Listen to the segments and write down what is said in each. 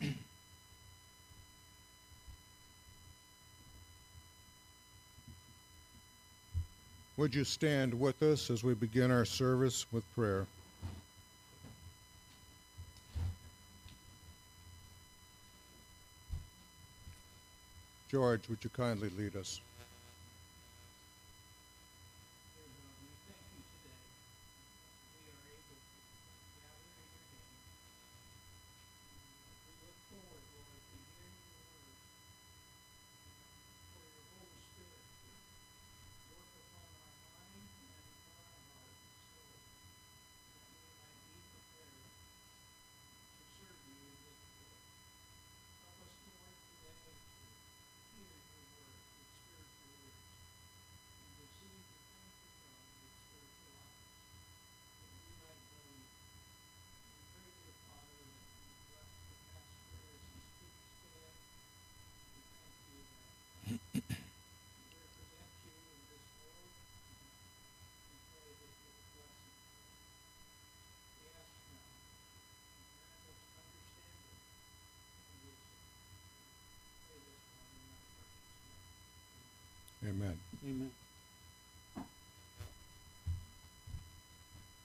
Would you stand with us as we begin our service with prayer? George, would you kindly lead us? Amen.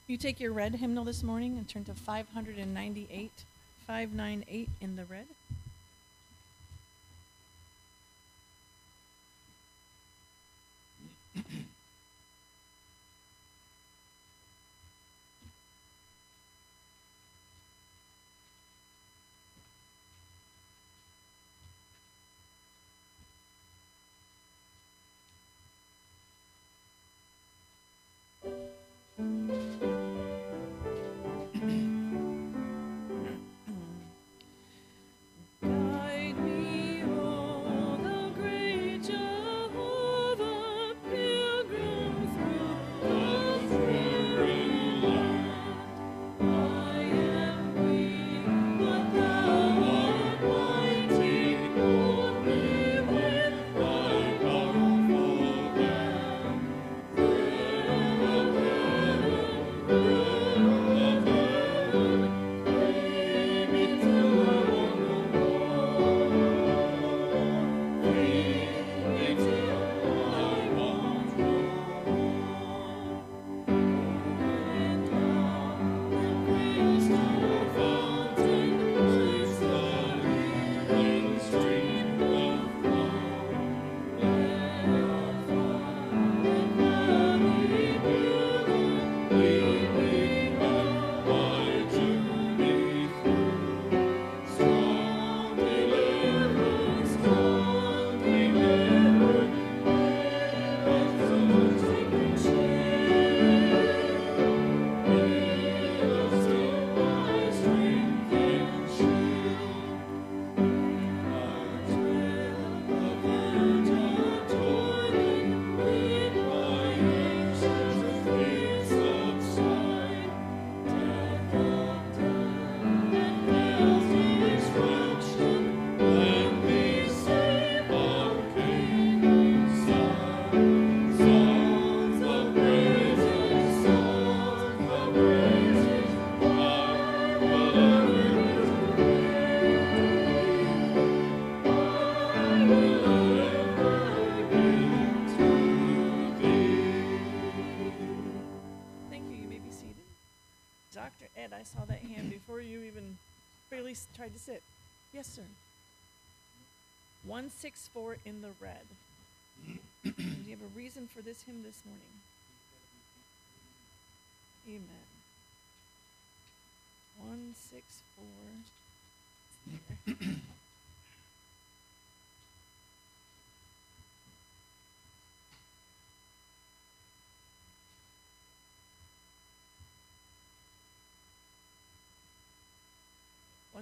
You take your red hymnal this morning and turn to 598, 598 in the red. tried to sit. Yes, sir. 164 in the red. Do you have a reason for this hymn this morning? Amen. 164.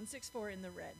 164 in the red.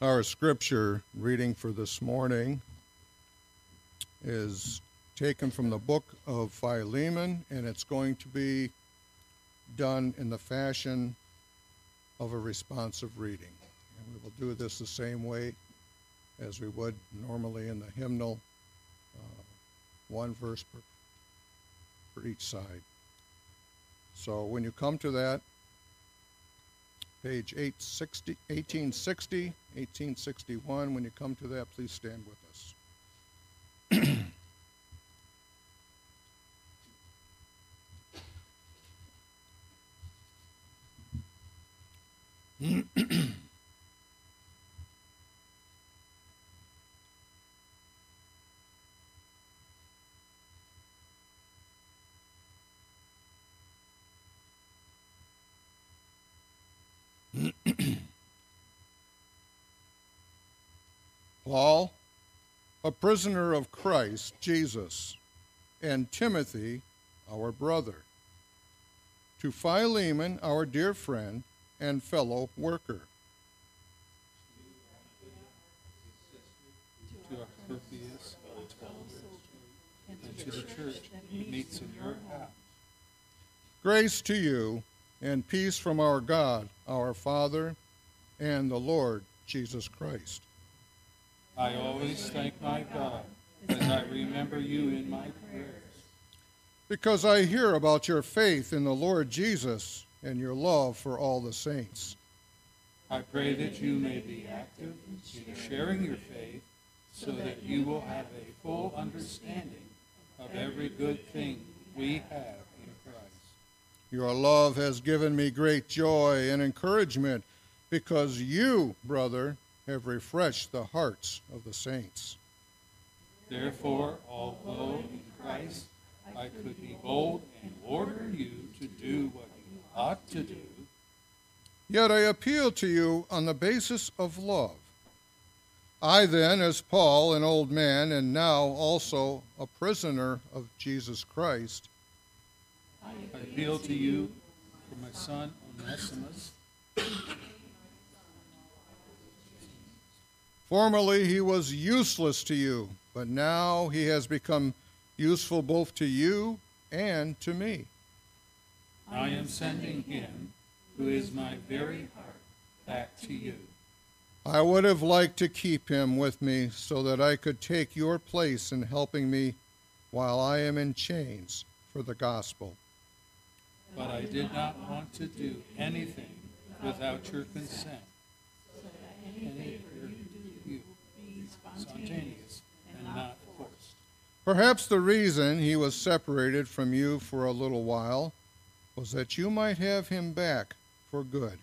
Our scripture reading for this morning is taken from the book of Philemon, and it's going to be done in the fashion of a responsive reading. And we will do this the same way as we would normally in the hymnal, uh, one verse per, for each side. So when you come to that, page 860, 1860, 1861, when you come to that, please stand with us. Paul, a prisoner of Christ Jesus, and Timothy, our brother, to Philemon, our dear friend and fellow worker, to and to the church that meets in your house. grace to you and peace from our God, our Father, and the Lord Jesus Christ. I always thank my God as I remember you in my prayers. Because I hear about your faith in the Lord Jesus and your love for all the saints. I pray that you may be active in sharing your faith so that you will have a full understanding of every good thing we have in Christ. Your love has given me great joy and encouragement because you, brother, have refreshed the hearts of the saints. Therefore, although in Christ I could be bold and order you to do what you ought to do, Yet I appeal to you on the basis of love. I then, as Paul, an old man, and now also a prisoner of Jesus Christ, I appeal to you for my son Onesimus. Formerly he was useless to you, but now he has become useful both to you and to me. I am sending him, who is my very heart, back to you. I would have liked to keep him with me so that I could take your place in helping me while I am in chains for the gospel. But I did not want to do anything without your consent. Spontaneous and not forced. Perhaps the reason he was separated from you for a little while was that you might have him back for good.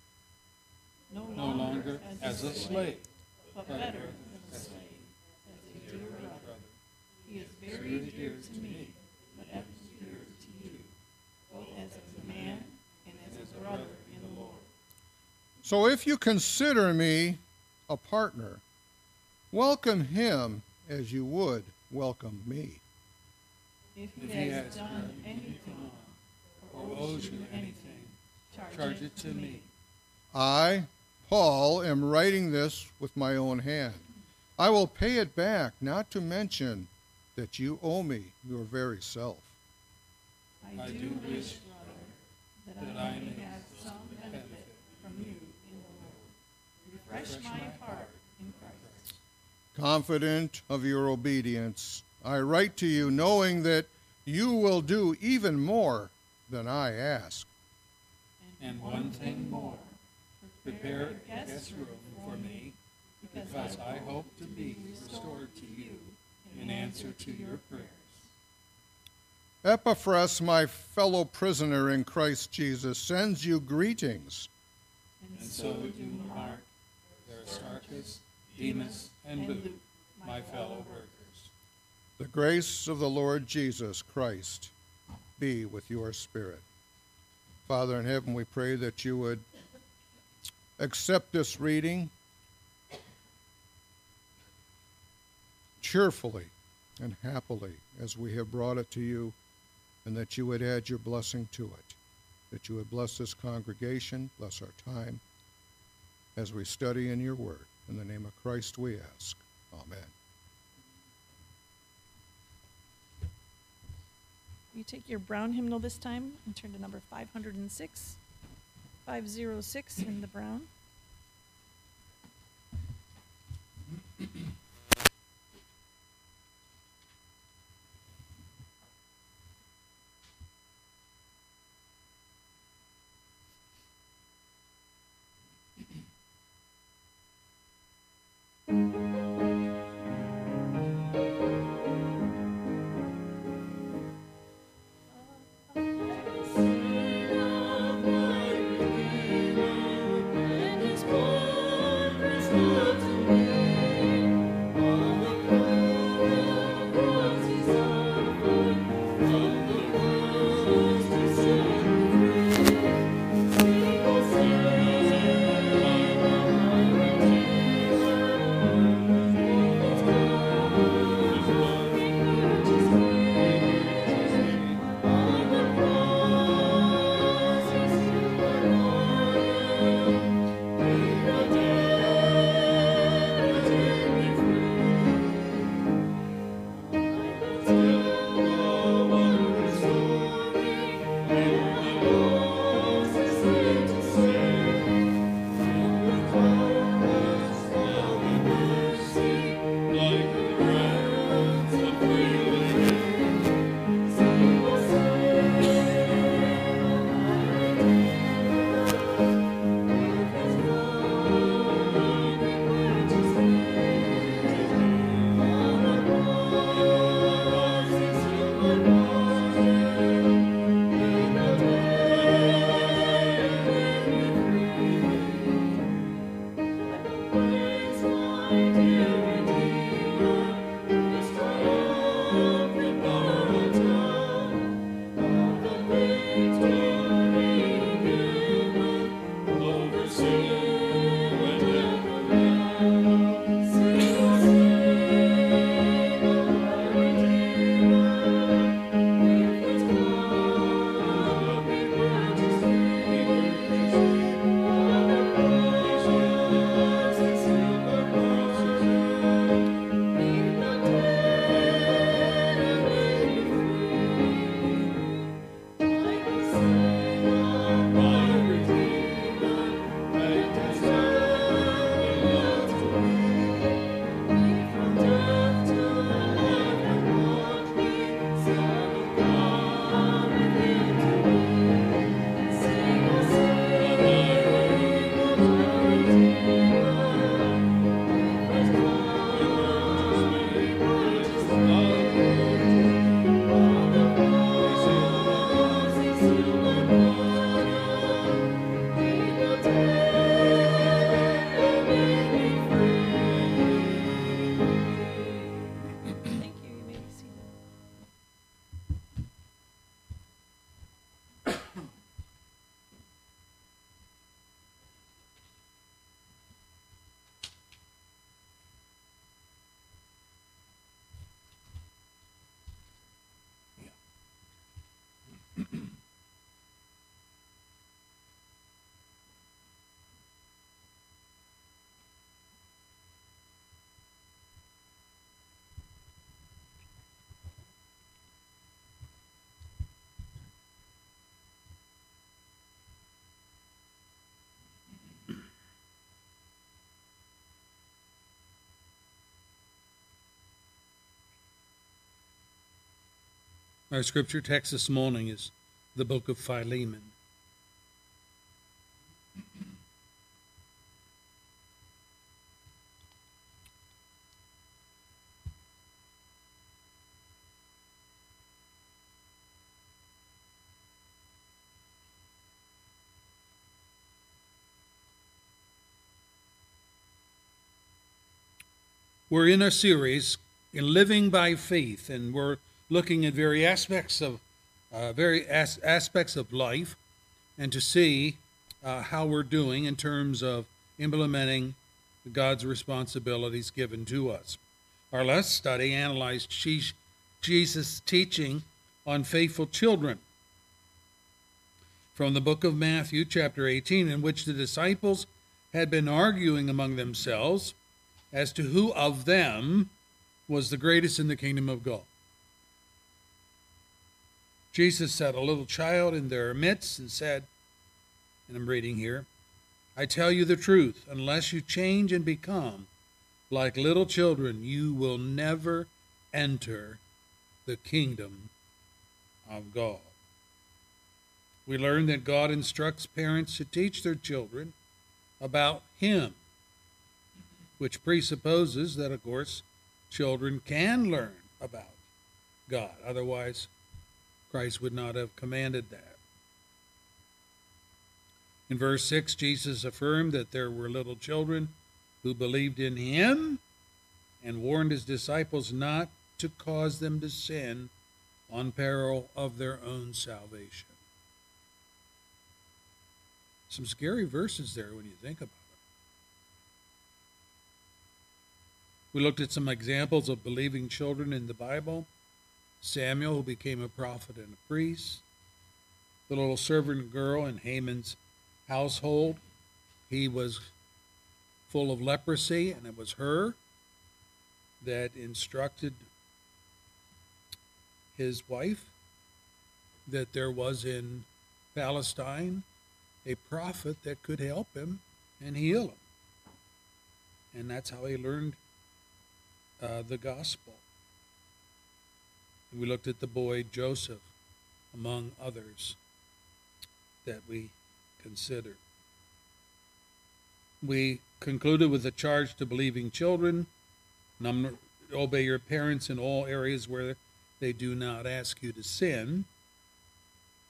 No longer as a slave, but better as as a slave, as a dear brother. He is very dear to me, but ever dear to you, both as a man and as a brother in the Lord. So if you consider me a partner, welcome him as you would welcome me. If If he he has has done done anything or owes you anything, charge it to me. I, Paul, am writing this with my own hand. I will pay it back, not to mention that you owe me your very self. I do wish that that I I may may have some benefit from you in the Lord. Refresh my heart in Christ. Confident of your obedience, I write to you knowing that you will do even more than I ask. And one thing more, prepare a guest room for me, because I hope to be restored to you in answer to your prayers. Epaphras, my fellow prisoner in Christ Jesus, sends you greetings. And so do Mark, Aristarchus, Demas, and Luke, my fellow workers. The grace of the Lord Jesus Christ be with your spirit. Father in heaven, we pray that you would accept this reading cheerfully and happily as we have brought it to you, and that you would add your blessing to it. That you would bless this congregation, bless our time as we study in your word. In the name of Christ we ask. Amen. You take your brown hymnal this time and turn to number 506. 506 in the brown. Our scripture text this morning is the book of Philemon. We're in a series in living by faith, and we're looking at very aspects of uh, aspects of life, and to see uh, how we're doing in terms of implementing God's responsibilities given to us. Our last study analyzed Jesus' teaching on faithful children from the book of Matthew, chapter 18, in which the disciples had been arguing among themselves as to who of them was the greatest in the kingdom of God. Jesus set a little child in their midst and said, and I'm reading here, I tell you the truth, unless you change and become like little children, you will never enter the kingdom of God. We learn that God instructs parents to teach their children about Him, which presupposes that, of course, children can learn about God. Otherwise, Christ would not have commanded that. In verse 6, Jesus affirmed that there were little children who believed in him and warned his disciples not to cause them to sin on peril of their own salvation. Some scary verses there when you think about it. We looked at some examples of believing children in the Bible. Samuel, who became a prophet and a priest. The little servant girl in Naaman's household. He was full of leprosy, and it was her that instructed his wife that there was in Palestine a prophet that could help him and heal him. And that's how he learned uh, the gospel. We looked at the boy Joseph, among others that we considered. We concluded with a charge to believing children. Number, obey your parents in all areas where they do not ask you to sin,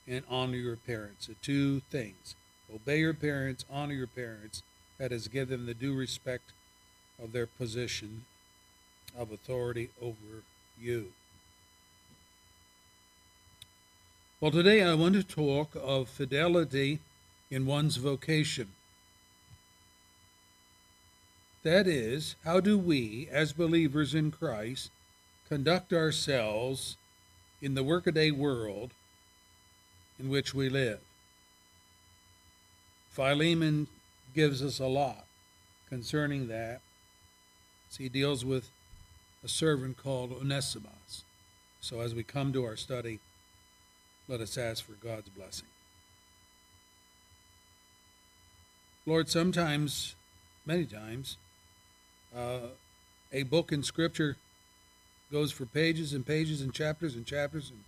and honor your parents. The two things obey your parents, honor your parents. That is, give them the due respect of their position of authority over you. Well, today I want to talk of fidelity in one's vocation. That is, how do we, as believers in Christ, conduct ourselves in the workaday world in which we live? Philemon gives us a lot concerning that. So he deals with a servant called Onesimus. So as we come to our study, let us ask for God's blessing. Lord, sometimes, many times, uh, a book in Scripture goes for pages and pages and chapters and chapters and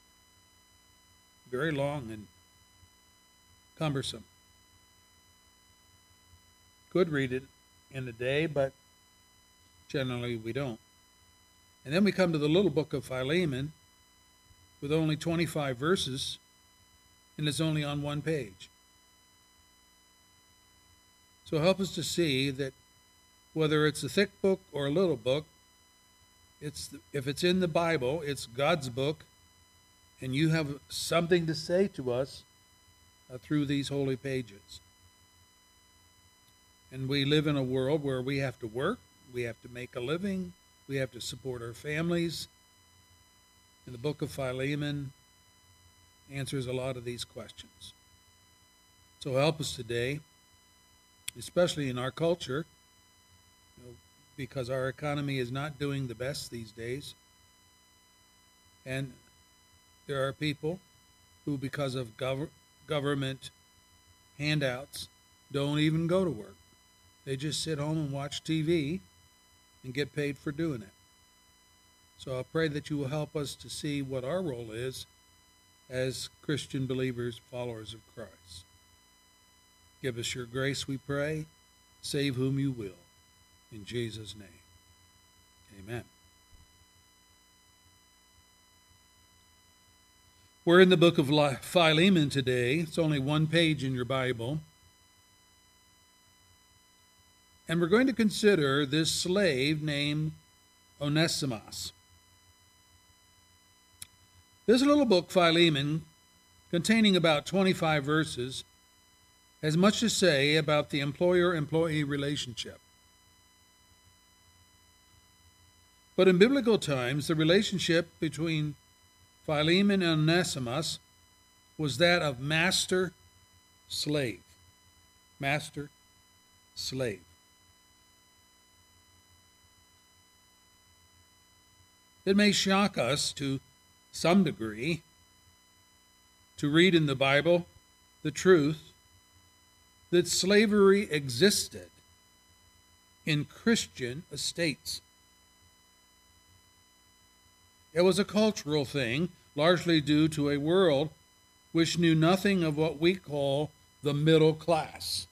very long and cumbersome. Could read it in a day, but generally we don't. And then we come to the little book of Philemon with only 25 verses, and it's only on one page. So help us to see that whether it's a thick book or a little book, it's if it's in the Bible, it's God's book, and you have something to say to us uh, through these holy pages. And we live in a world where we have to work, we have to make a living, we have to support our families. And the book of Philemon answers a lot of these questions. So help us today, especially in our culture, you know, because our economy is not doing the best these days. And there are people who, because of gov- government handouts, don't even go to work. They just sit home and watch TV and get paid for doing it. So I pray that you will help us to see what our role is as Christian believers, followers of Christ. Give us your grace, we pray. Save whom you will. In Jesus' name. Amen. We're in the book of Philemon today. It's only one page in your Bible. And we're going to consider this slave named Onesimus. This little book, Philemon, containing about 25 verses, has much to say about the employer employee relationship. But in biblical times, the relationship between Philemon and Onesimus was that of master slave. Master slave. It may shock us to some degree to read in the Bible the truth that slavery existed in Christian estates. It was a cultural thing, largely due to a world which knew nothing of what we call the middle class.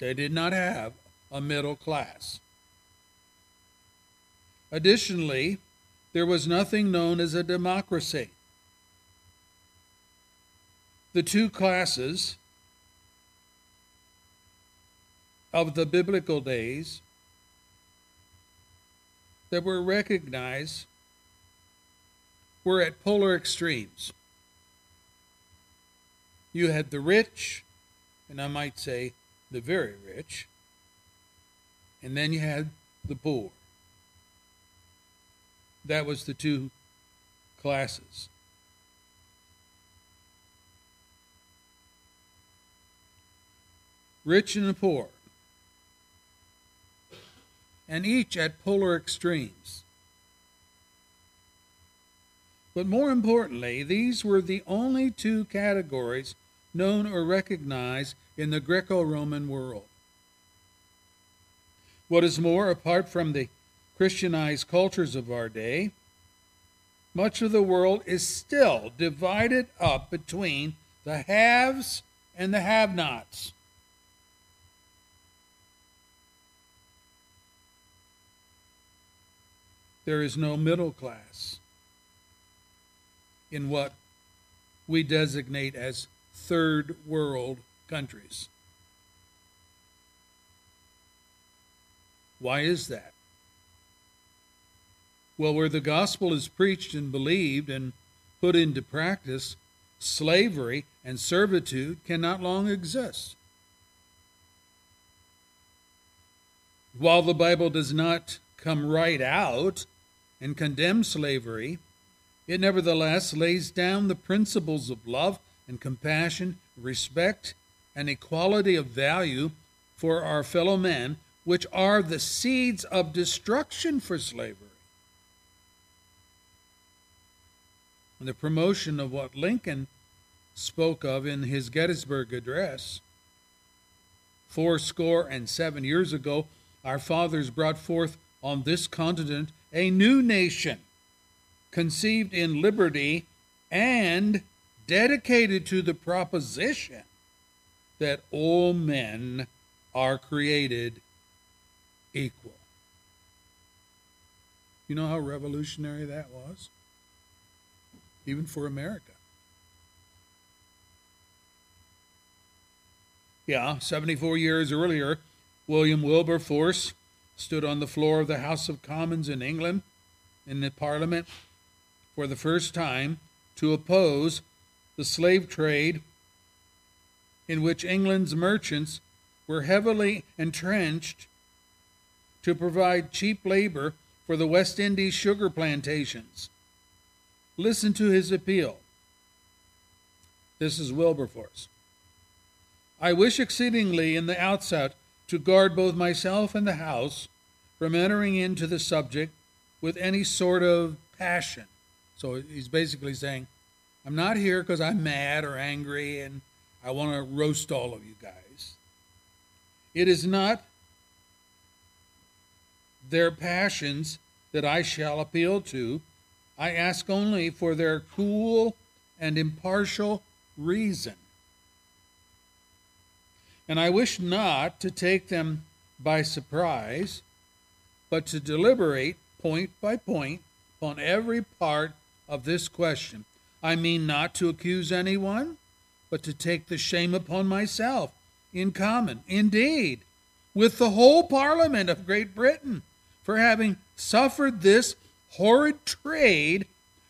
They did not have a middle class. Additionally, there was nothing known as a democracy. The two classes of the biblical days that were recognized were at polar extremes. You had the rich, and I might say the very rich, and then you had the poor. That was the two classes. Rich and the poor, and each at polar extremes. But more importantly, these were the only two categories known or recognized in the Greco Roman world. What is more, apart from the Christianized cultures of our day, much of the world is still divided up between the haves and the have nots. There is no middle class in what we designate as third world countries. Why is that? Well, where the gospel is preached and believed and put into practice, slavery and servitude cannot long exist. While the Bible does not come right out and condemn slavery, it nevertheless lays down the principles of love and compassion, respect, and equality of value for our fellow men, which are the seeds of destruction for slavery. And the promotion of what Lincoln spoke of in his Gettysburg Address. Four score and seven years ago, our fathers brought forth on this continent a new nation conceived in liberty and dedicated to the proposition that all men are created equal. You know how revolutionary that was? Even for America. Yeah, 74 years earlier, William Wilberforce stood on the floor of the House of Commons in England in the Parliament for the first time to oppose the slave trade in which England's merchants were heavily entrenched to provide cheap labor for the West Indies sugar plantations. Listen to his appeal. This is Wilberforce. I wish exceedingly in the outset to guard both myself and the House from entering into the subject with any sort of passion so he's basically saying, I'm not here because I'm mad or angry and I want to roast all of you guys. It is not their passions that I shall appeal to. I ask only for their cool and impartial reason. And I wish not to take them by surprise, but to deliberate point by point upon every part of this question. I mean not to accuse anyone, but to take the shame upon myself in common, indeed, with the whole Parliament of Great Britain for having suffered this horrid trade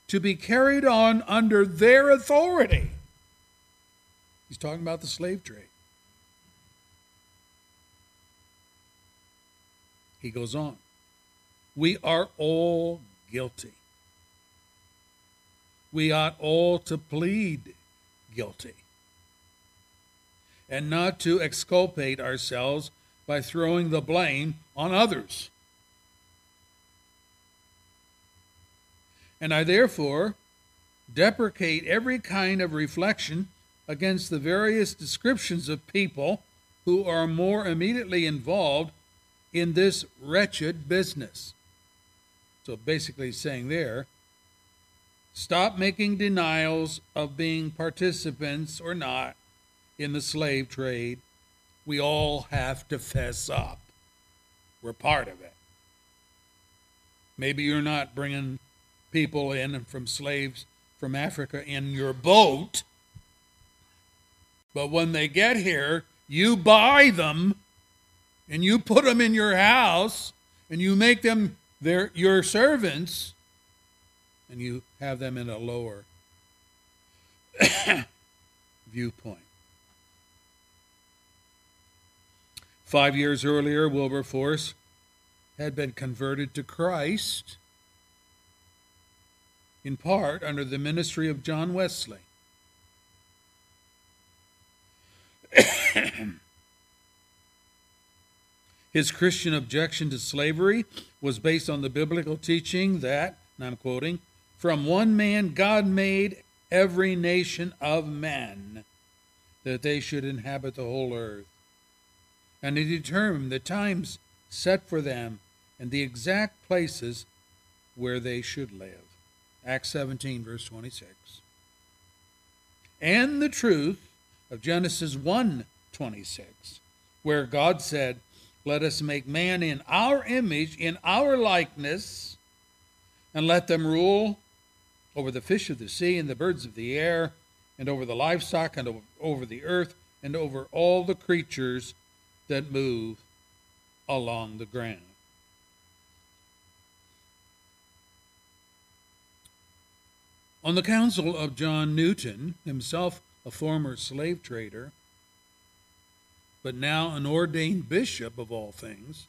to be carried on under their authority. He's talking about the slave trade. He goes on. We are all guilty we ought all to plead guilty. and not to exculpate ourselves by throwing the blame on others. And I therefore deprecate every kind of reflection against the various descriptions of people who are more immediately involved in this wretched business. So basically, saying there, stop making denials of being participants or not in the slave trade. We all have to fess up. We're part of it. Maybe you're not bringing people in from slaves from Africa in your boat, but when they get here, you buy them and you put them in your house and you make them their your servants and you have them in a lower viewpoint. Five years earlier, Wilberforce had been converted to Christ, in part under the ministry of John Wesley. His Christian objection to slavery was based on the biblical teaching that, and I'm quoting, from one man God made every nation of men, that they should inhabit the whole earth. And he determined the times set for them and the exact places where they should live. Acts 17, verse 26. And the truth of Genesis 1 26, where God said, let us make man in our image, in our likeness, and let them rule over the fish of the sea and the birds of the air, and over the livestock, and over the earth, and over all the creatures that move along the ground. On the counsel of John Newton, himself a former slave trader, but now an ordained bishop of all things,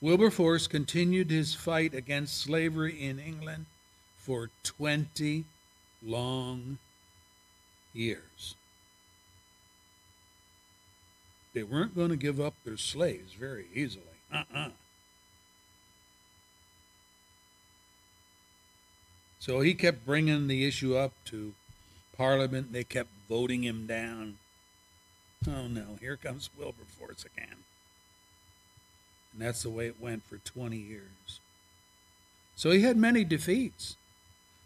Wilberforce continued his fight against slavery in England for 20 long years. They weren't going to give up their slaves very easily. Uh uh-uh. uh So he kept bringing the issue up to Parliament. They kept voting him down. Oh no, here comes Wilberforce again. And that's the way it went for 20 years. So he had many defeats.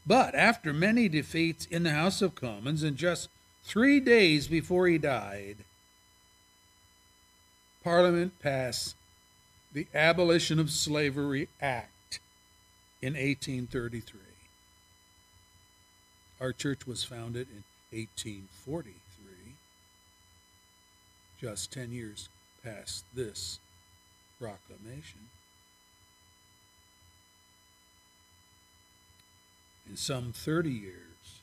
But after many defeats in the House of Commons, and just three days before he died, Parliament passed the Abolition of Slavery Act in 1833. Our church was founded in 1843, just 10 years past this proclamation. And some 30 years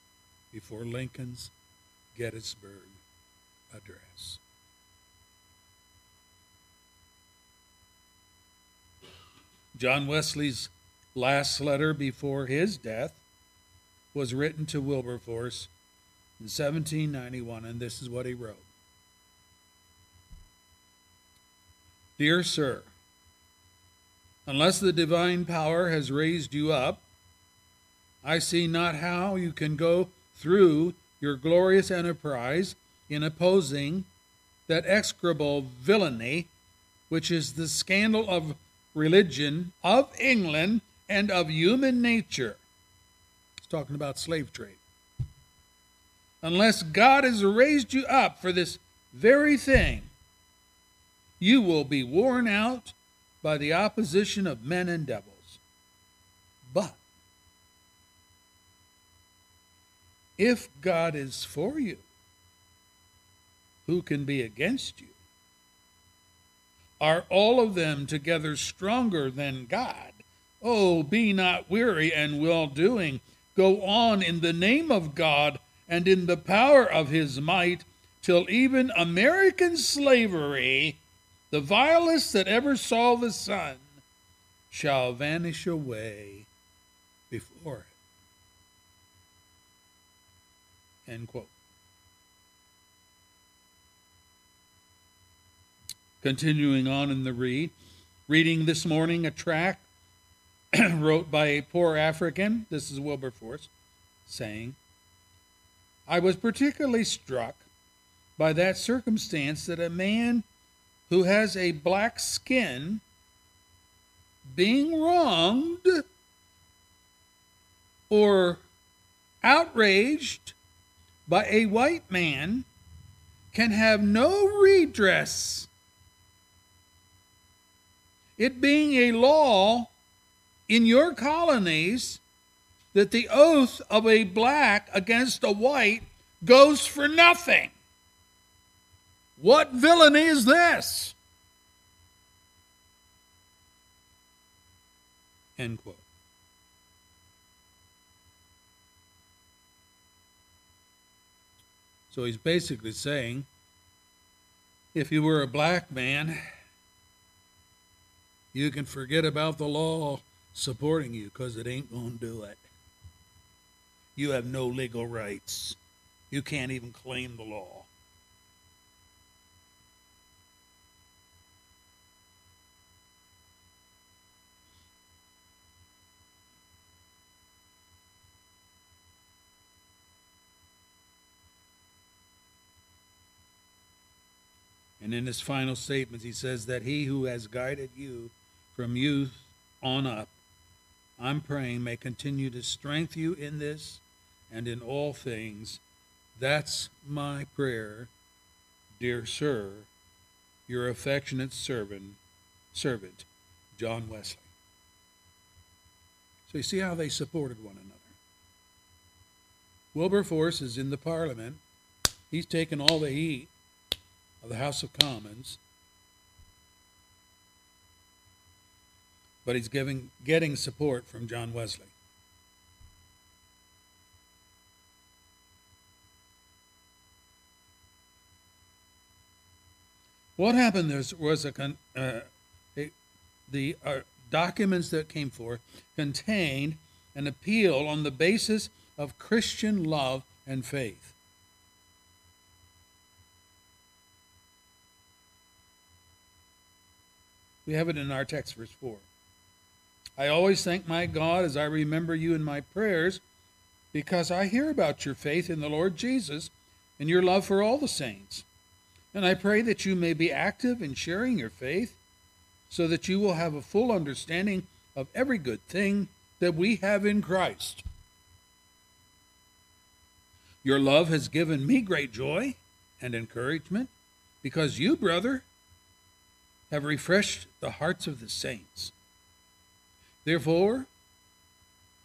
before Lincoln's Gettysburg Address. John Wesley's last letter before his death was written to Wilberforce in 1791, and this is what he wrote. Dear Sir, unless the divine power has raised you up, I see not how you can go through your glorious enterprise in opposing that execrable villainy which is the scandal of religion, of England, and of human nature talking about slave trade. Unless God has raised you up for this very thing, you will be worn out by the opposition of men and devils. But if God is for you, who can be against you? Are all of them together stronger than God? Oh, be not weary and well doing go on in the name of God and in the power of his might till even American slavery, the vilest that ever saw the sun, shall vanish away before it. End quote. Continuing on in the read, reading this morning a tract wrote by a poor African, this is Wilberforce, saying, I was particularly struck by that circumstance that a man who has a black skin being wronged or outraged by a white man can have no redress. It being a law in your colonies that the oath of a black against a white goes for nothing. What villainy is this? End quote. So he's basically saying if you were a black man, you can forget about the law supporting you because it ain't going to do it. You have no legal rights. You can't even claim the law. And in his final statements, he says that he who has guided you from youth on up, I'm praying, may continue to strengthen you in this and in all things. That's my prayer, dear sir, your affectionate servant, servant, John Wesley. So you see how they supported one another. Wilberforce is in the Parliament. He's taken all the heat of the House of Commons, but he's giving, getting support from John Wesley. What happened there was a, uh, a the uh, documents that came forth contained an appeal on the basis of Christian love and faith. We have it in our text, verse 4. I always thank my God as I remember you in my prayers because I hear about your faith in the Lord Jesus and your love for all the saints. And I pray that you may be active in sharing your faith so that you will have a full understanding of every good thing that we have in Christ. Your love has given me great joy and encouragement because you, brother, have refreshed the hearts of the saints. Therefore,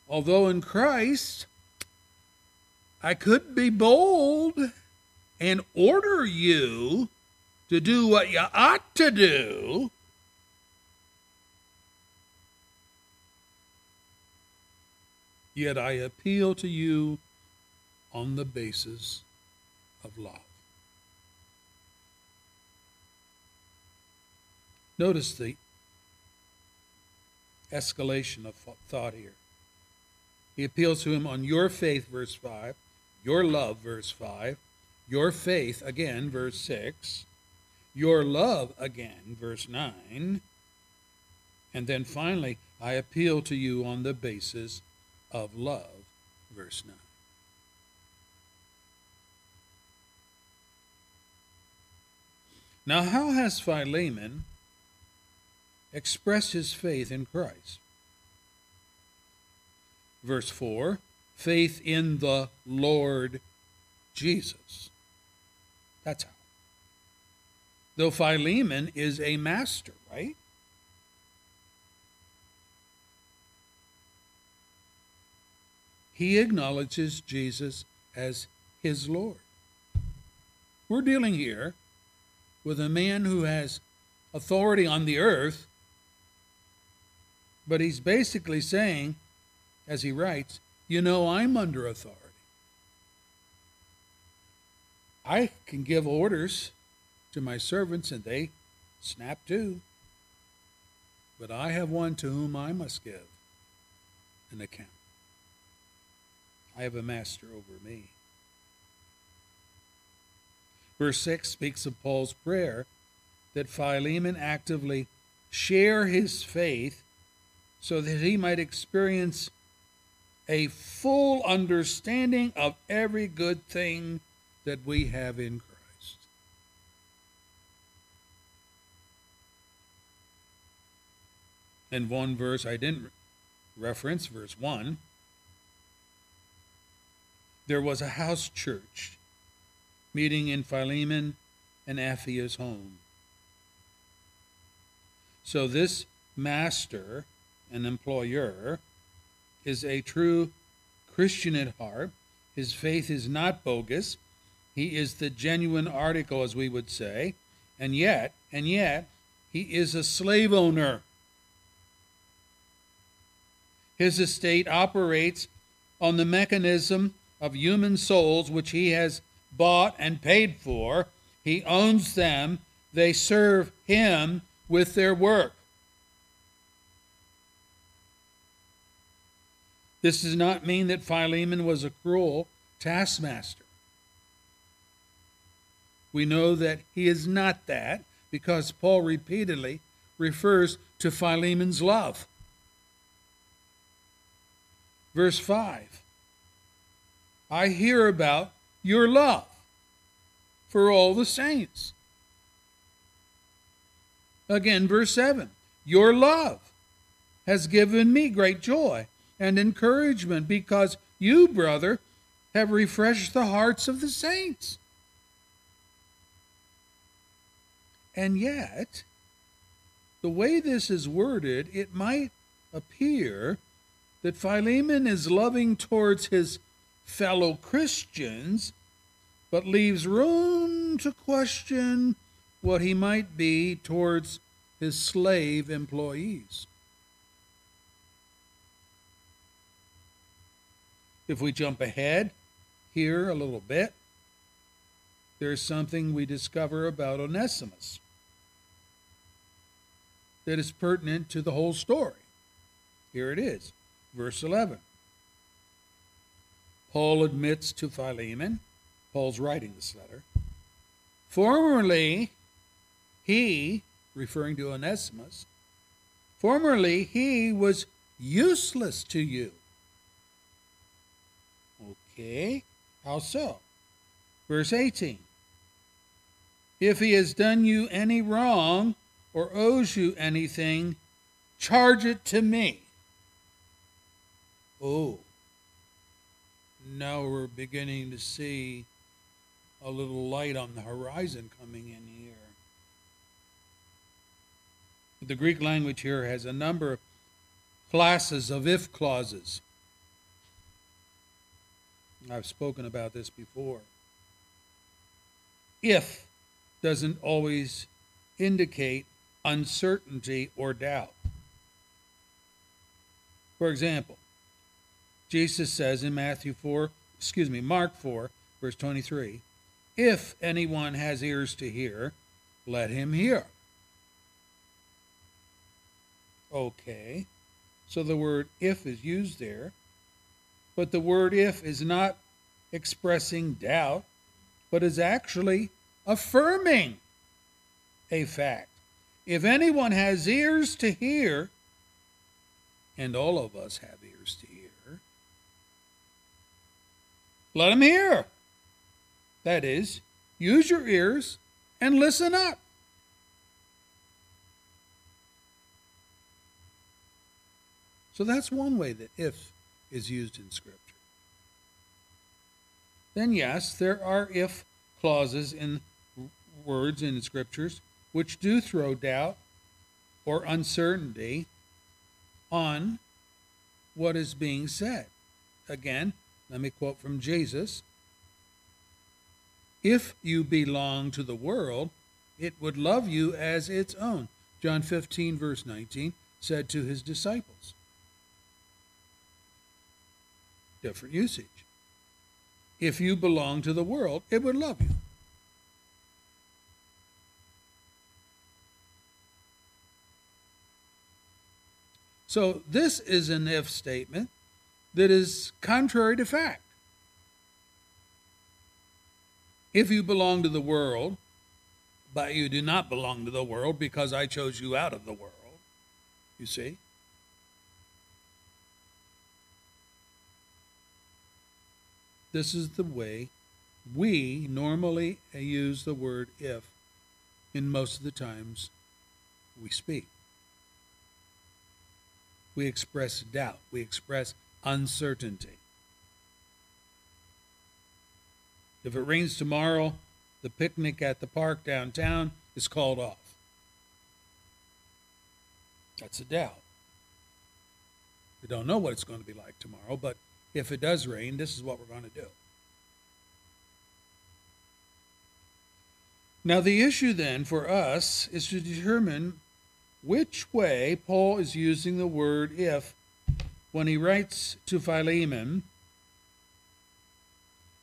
although in Christ I could be bold and order you to do what you ought to do, yet I appeal to you on the basis of love. Notice the escalation of thought here. He appeals to him on your faith, verse 5, your love, verse 5, your faith, again, verse 6, your love, again, verse 9, and then finally, I appeal to you on the basis of love, verse 9. Now, how has Philemon express his faith in Christ. Verse 4 faith in the Lord Jesus. That's how. Though Philemon is a master, right? He acknowledges Jesus as his Lord. We're dealing here with a man who has authority on the earth but he's basically saying, as he writes, you know, I'm under authority. I can give orders to my servants and they snap to. But I have one to whom I must give an account. I have a master over me. Verse 6 speaks of Paul's prayer that Philemon actively share his faith so that he might experience a full understanding of every good thing that we have in Christ. And one verse I didn't reference, verse 1, there was a house church meeting in Philemon and Apphia's home. So this master and employer is a true Christian at heart. His faith is not bogus. He is the genuine article, as we would say. And yet, and yet, he is a slave owner. His estate operates on the mechanism of human souls which he has bought and paid for. He owns them. They serve him with their work. This does not mean that Philemon was a cruel taskmaster. We know that he is not that because Paul repeatedly refers to Philemon's love. Verse 5 I hear about your love for all the saints. Again, verse 7 Your love has given me great joy and encouragement because you, brother, have refreshed the hearts of the saints. And yet, the way this is worded, it might appear that Philemon is loving towards his fellow Christians, but leaves room to question what he might be towards his slave employees. If we jump ahead here a little bit, there's something we discover about Onesimus that is pertinent to the whole story. Here it is, verse 11. Paul admits to Philemon, Paul's writing this letter, formerly he, referring to Onesimus, formerly he was useless to you Okay, how so? Verse 18 If he has done you any wrong or owes you anything, charge it to me. Oh, now we're beginning to see a little light on the horizon coming in here. The Greek language here has a number of classes of if clauses. I've spoken about this before. If doesn't always indicate uncertainty or doubt. For example, Jesus says in Matthew 4, excuse me, Mark 4, verse 23, if anyone has ears to hear, let him hear. Okay, so the word if is used there but the word if is not expressing doubt, but is actually affirming a fact. If anyone has ears to hear, and all of us have ears to hear, let him hear. That is, use your ears and listen up. So that's one way that if is used in Scripture. Then, yes, there are if clauses in words in Scriptures which do throw doubt or uncertainty on what is being said. Again, let me quote from Jesus If you belong to the world, it would love you as its own. John 15, verse 19, said to his disciples different usage. If you belong to the world, it would love you. So, this is an if statement that is contrary to fact. If you belong to the world, but you do not belong to the world because I chose you out of the world. You see? This is the way we normally use the word if in most of the times we speak. We express doubt, we express uncertainty. If it rains tomorrow, the picnic at the park downtown is called off. That's a doubt. We don't know what it's going to be like tomorrow, but if it does rain, this is what we're going to do. Now, the issue then for us is to determine which way Paul is using the word if when he writes to Philemon,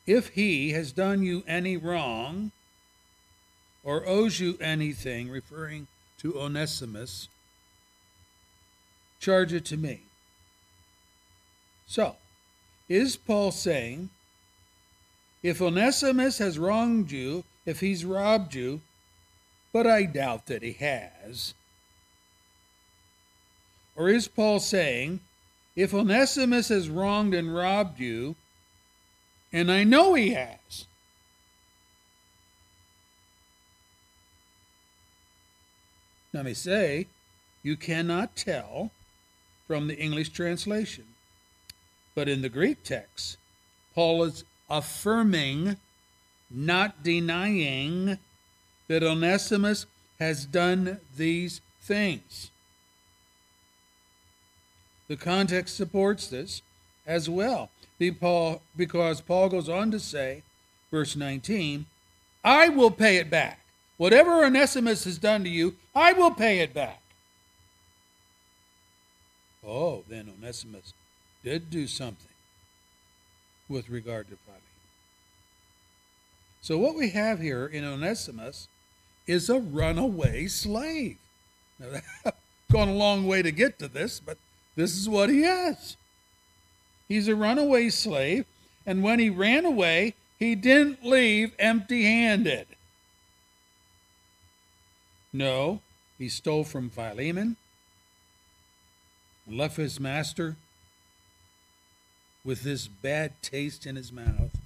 if he has done you any wrong or owes you anything, referring to Onesimus, charge it to me. So, is Paul saying, if Onesimus has wronged you, if he's robbed you, but I doubt that he has, or is Paul saying, if Onesimus has wronged and robbed you, and I know he has, Now, let me say, you cannot tell from the English translation. But in the Greek text, Paul is affirming, not denying, that Onesimus has done these things. The context supports this as well, because Paul goes on to say, verse 19, I will pay it back. Whatever Onesimus has done to you, I will pay it back. Oh, then Onesimus did do something with regard to Philemon. So, what we have here in Onesimus is a runaway slave. Now, gone a long way to get to this, but this is what he is. He's a runaway slave, and when he ran away, he didn't leave empty handed. No, he stole from Philemon, left his master with this bad taste in his mouth.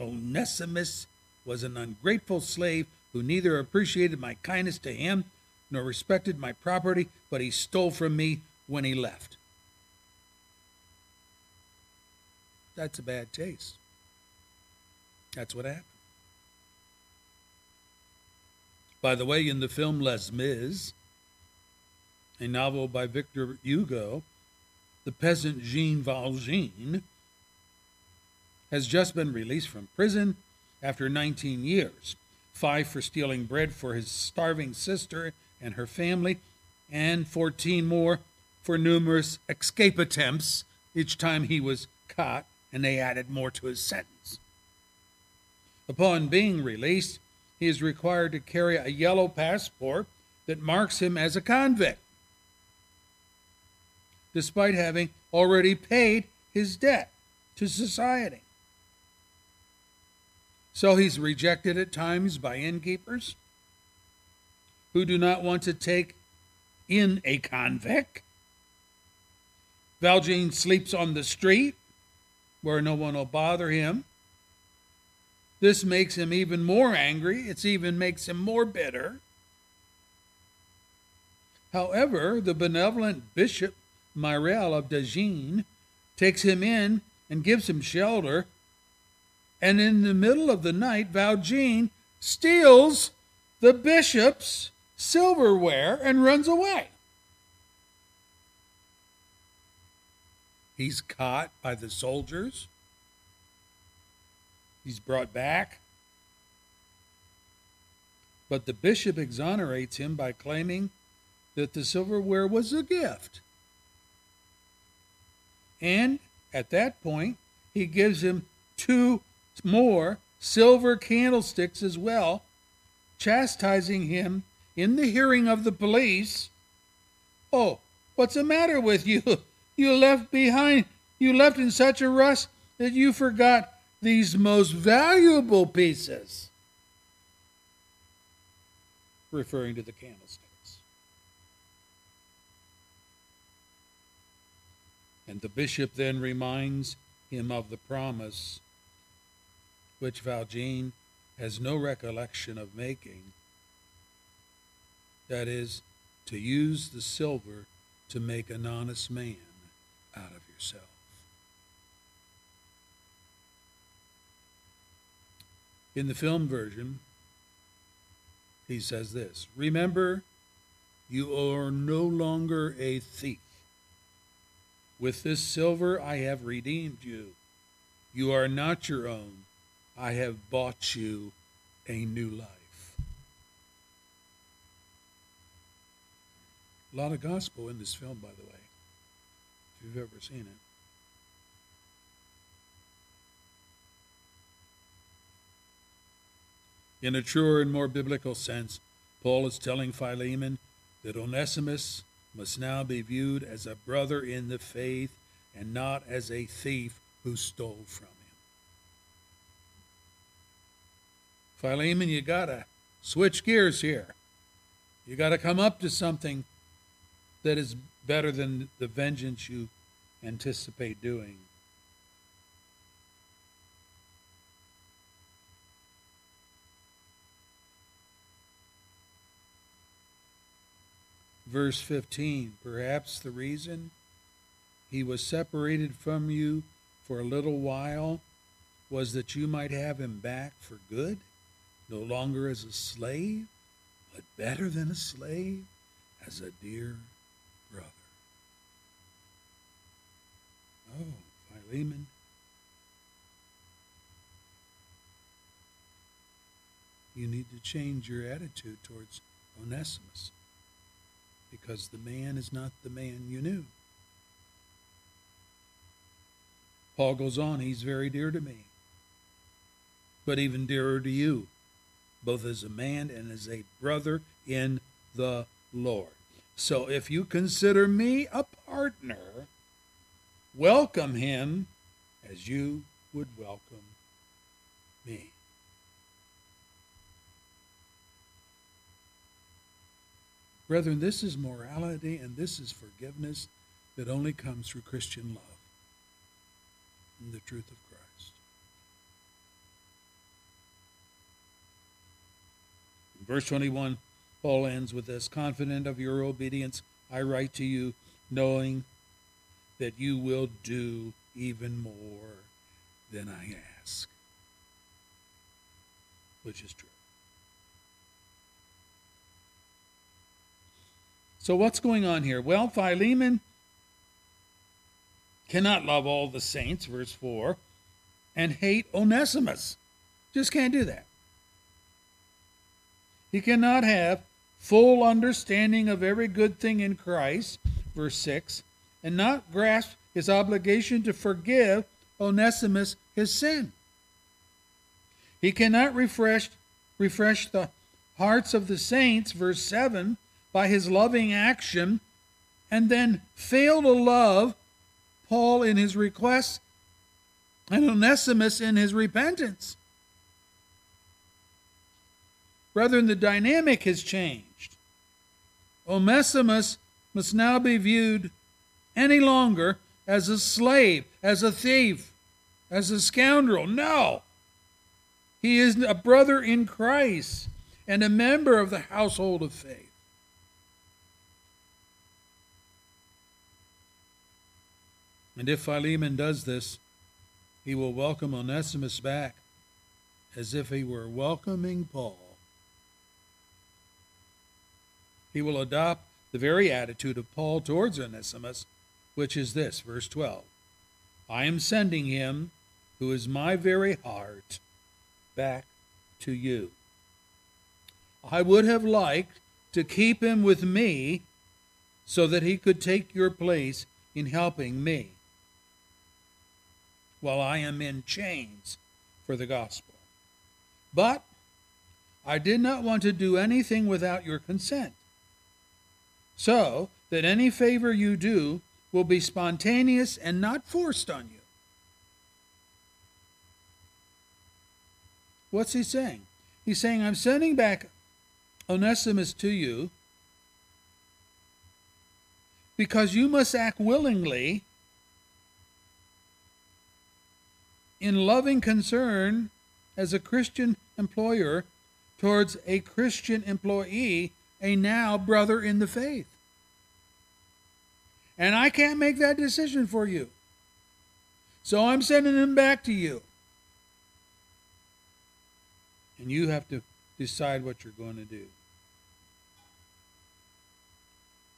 Onesimus was an ungrateful slave who neither appreciated my kindness to him nor respected my property, but he stole from me when he left. That's a bad taste. That's what happened. By the way, in the film Les Mis, a novel by Victor Hugo, the peasant Jean Valjean has just been released from prison after 19 years, five for stealing bread for his starving sister and her family, and 14 more for numerous escape attempts each time he was caught, and they added more to his sentence. Upon being released, he is required to carry a yellow passport that marks him as a convict, despite having already paid his debt to society. So he's rejected at times by innkeepers who do not want to take in a convict. Valjean sleeps on the street where no one will bother him. This makes him even more angry. It even makes him more bitter. However, the benevolent Bishop Myriel of Dagin takes him in and gives him shelter. And in the middle of the night, Valjean steals the bishop's silverware and runs away. He's caught by the soldiers. He's brought back. But the bishop exonerates him by claiming that the silverware was a gift. And at that point, he gives him two more silver candlesticks as well, chastising him in the hearing of the police. Oh, what's the matter with you? You left behind, you left in such a rush that you forgot these most valuable pieces. referring to the candlesticks. And the bishop then reminds him of the promise which Valjean has no recollection of making. That is, to use the silver to make an honest man out of yourself. In the film version, he says this Remember, you are no longer a thief. With this silver I have redeemed you. You are not your own. I have bought you a new life. A lot of gospel in this film, by the way, if you've ever seen it. In a truer and more biblical sense, Paul is telling Philemon that Onesimus must now be viewed as a brother in the faith and not as a thief who stole from him. Philemon, you got to switch gears here. You got to come up to something that is better than the vengeance you anticipate doing. Verse 15 Perhaps the reason he was separated from you for a little while was that you might have him back for good, no longer as a slave, but better than a slave, as a dear brother. Oh, Philemon. You need to change your attitude towards Onesimus because the man is not the man you knew. Paul goes on, he's very dear to me, but even dearer to you, both as a man and as a brother in the Lord. So if you consider me a partner, welcome him as you would welcome me. Brethren, this is morality and this is forgiveness that only comes through Christian love and the truth of Christ. In verse 21, Paul ends with this Confident of your obedience, I write to you, knowing that you will do even more than I ask, which is true. So, what's going on here? Well, Philemon cannot love all the saints, verse 4, and hate Onesimus. Just can't do that. He cannot have full understanding of every good thing in Christ, verse 6, and not grasp his obligation to forgive Onesimus his sin. He cannot refresh, refresh the hearts of the saints, verse 7, by his loving action and then fail to love Paul in his request and Onesimus in his repentance. Brethren, the dynamic has changed. Onesimus must now be viewed any longer as a slave, as a thief, as a scoundrel. No. He is a brother in Christ and a member of the household of faith. And if Philemon does this, he will welcome Onesimus back as if he were welcoming Paul. He will adopt the very attitude of Paul towards Onesimus, which is this, verse 12 I am sending him, who is my very heart, back to you. I would have liked to keep him with me so that he could take your place in helping me while I am in chains for the gospel. But I did not want to do anything without your consent, so that any favor you do will be spontaneous and not forced on you. What's he saying? He's saying, I'm sending back Onesimus to you because you must act willingly in loving concern as a Christian employer towards a Christian employee, a now brother in the faith. And I can't make that decision for you. So I'm sending him back to you. And you have to decide what you're going to do.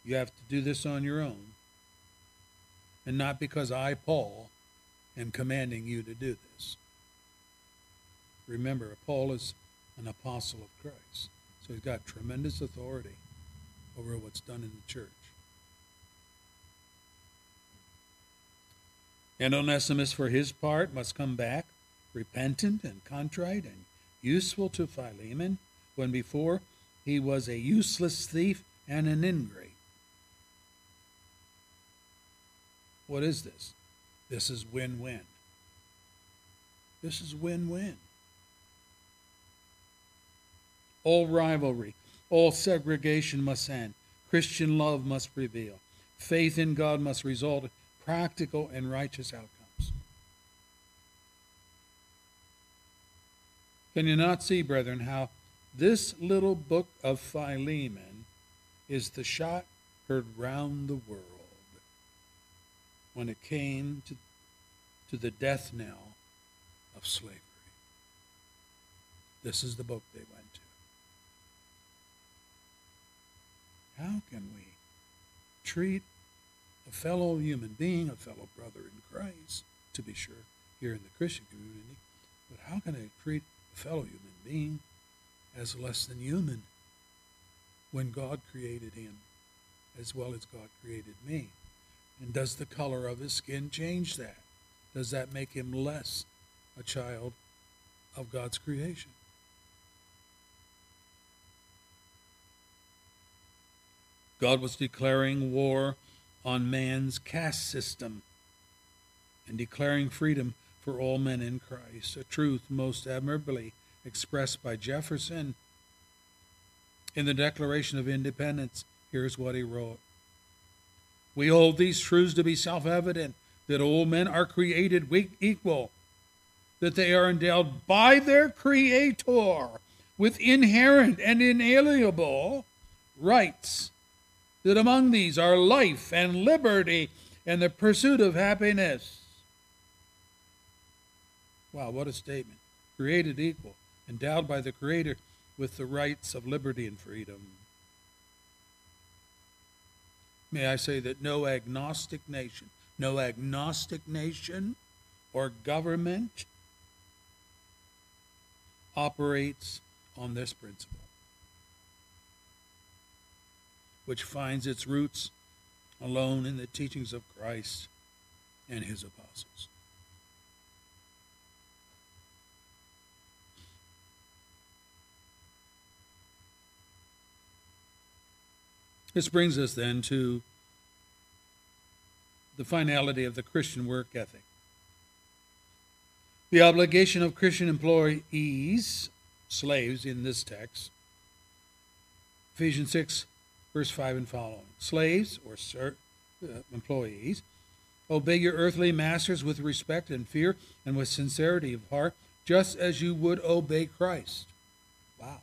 You have to do this on your own. And not because I, Paul, am commanding you to do this. Remember, Paul is an apostle of Christ. So he's got tremendous authority over what's done in the church. And Onesimus, for his part, must come back repentant and contrite and useful to Philemon, when before he was a useless thief and an ingrate. What is this? This is win win. This is win win. All rivalry, all segregation must end. Christian love must prevail. Faith in God must result in practical and righteous outcomes. Can you not see, brethren, how this little book of Philemon is the shot heard round the world when it came to, to the death knell of slavery? This is the book they went to. How can we treat a fellow human being, a fellow brother in Christ, to be sure, here in the Christian community, but how can I treat a fellow human being as less than human when God created him as well as God created me? And does the color of his skin change that? Does that make him less a child of God's creation? God was declaring war on man's caste system and declaring freedom for all men in Christ, a truth most admirably expressed by Jefferson. In the Declaration of Independence, here's what he wrote We hold these truths to be self evident that all men are created equal, that they are endowed by their Creator with inherent and inalienable rights, that among these are life and liberty and the pursuit of happiness. Wow, what a statement. Created equal endowed by the Creator with the rights of liberty and freedom. May I say that no agnostic nation, no agnostic nation or government operates on this principle, which finds its roots alone in the teachings of Christ and his apostles. This brings us then to the finality of the Christian work ethic. The obligation of Christian employees, slaves in this text, Ephesians 6, verse 5 and following. Slaves, or ser- uh, employees, obey your earthly masters with respect and fear and with sincerity of heart, just as you would obey Christ. Wow.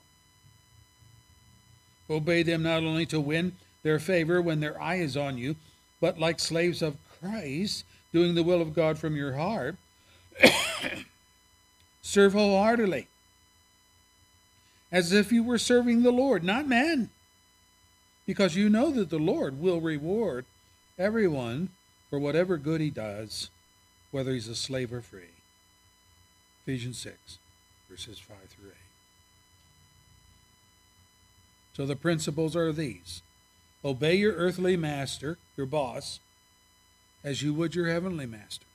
Obey them not only to win their favor when their eye is on you, but like slaves of Christ, doing the will of God from your heart, serve wholeheartedly, as if you were serving the Lord, not men, because you know that the Lord will reward everyone for whatever good he does, whether he's a slave or free. Ephesians 6, verses 5 through 8. So the principles are these obey your earthly master, your boss, as you would your heavenly master.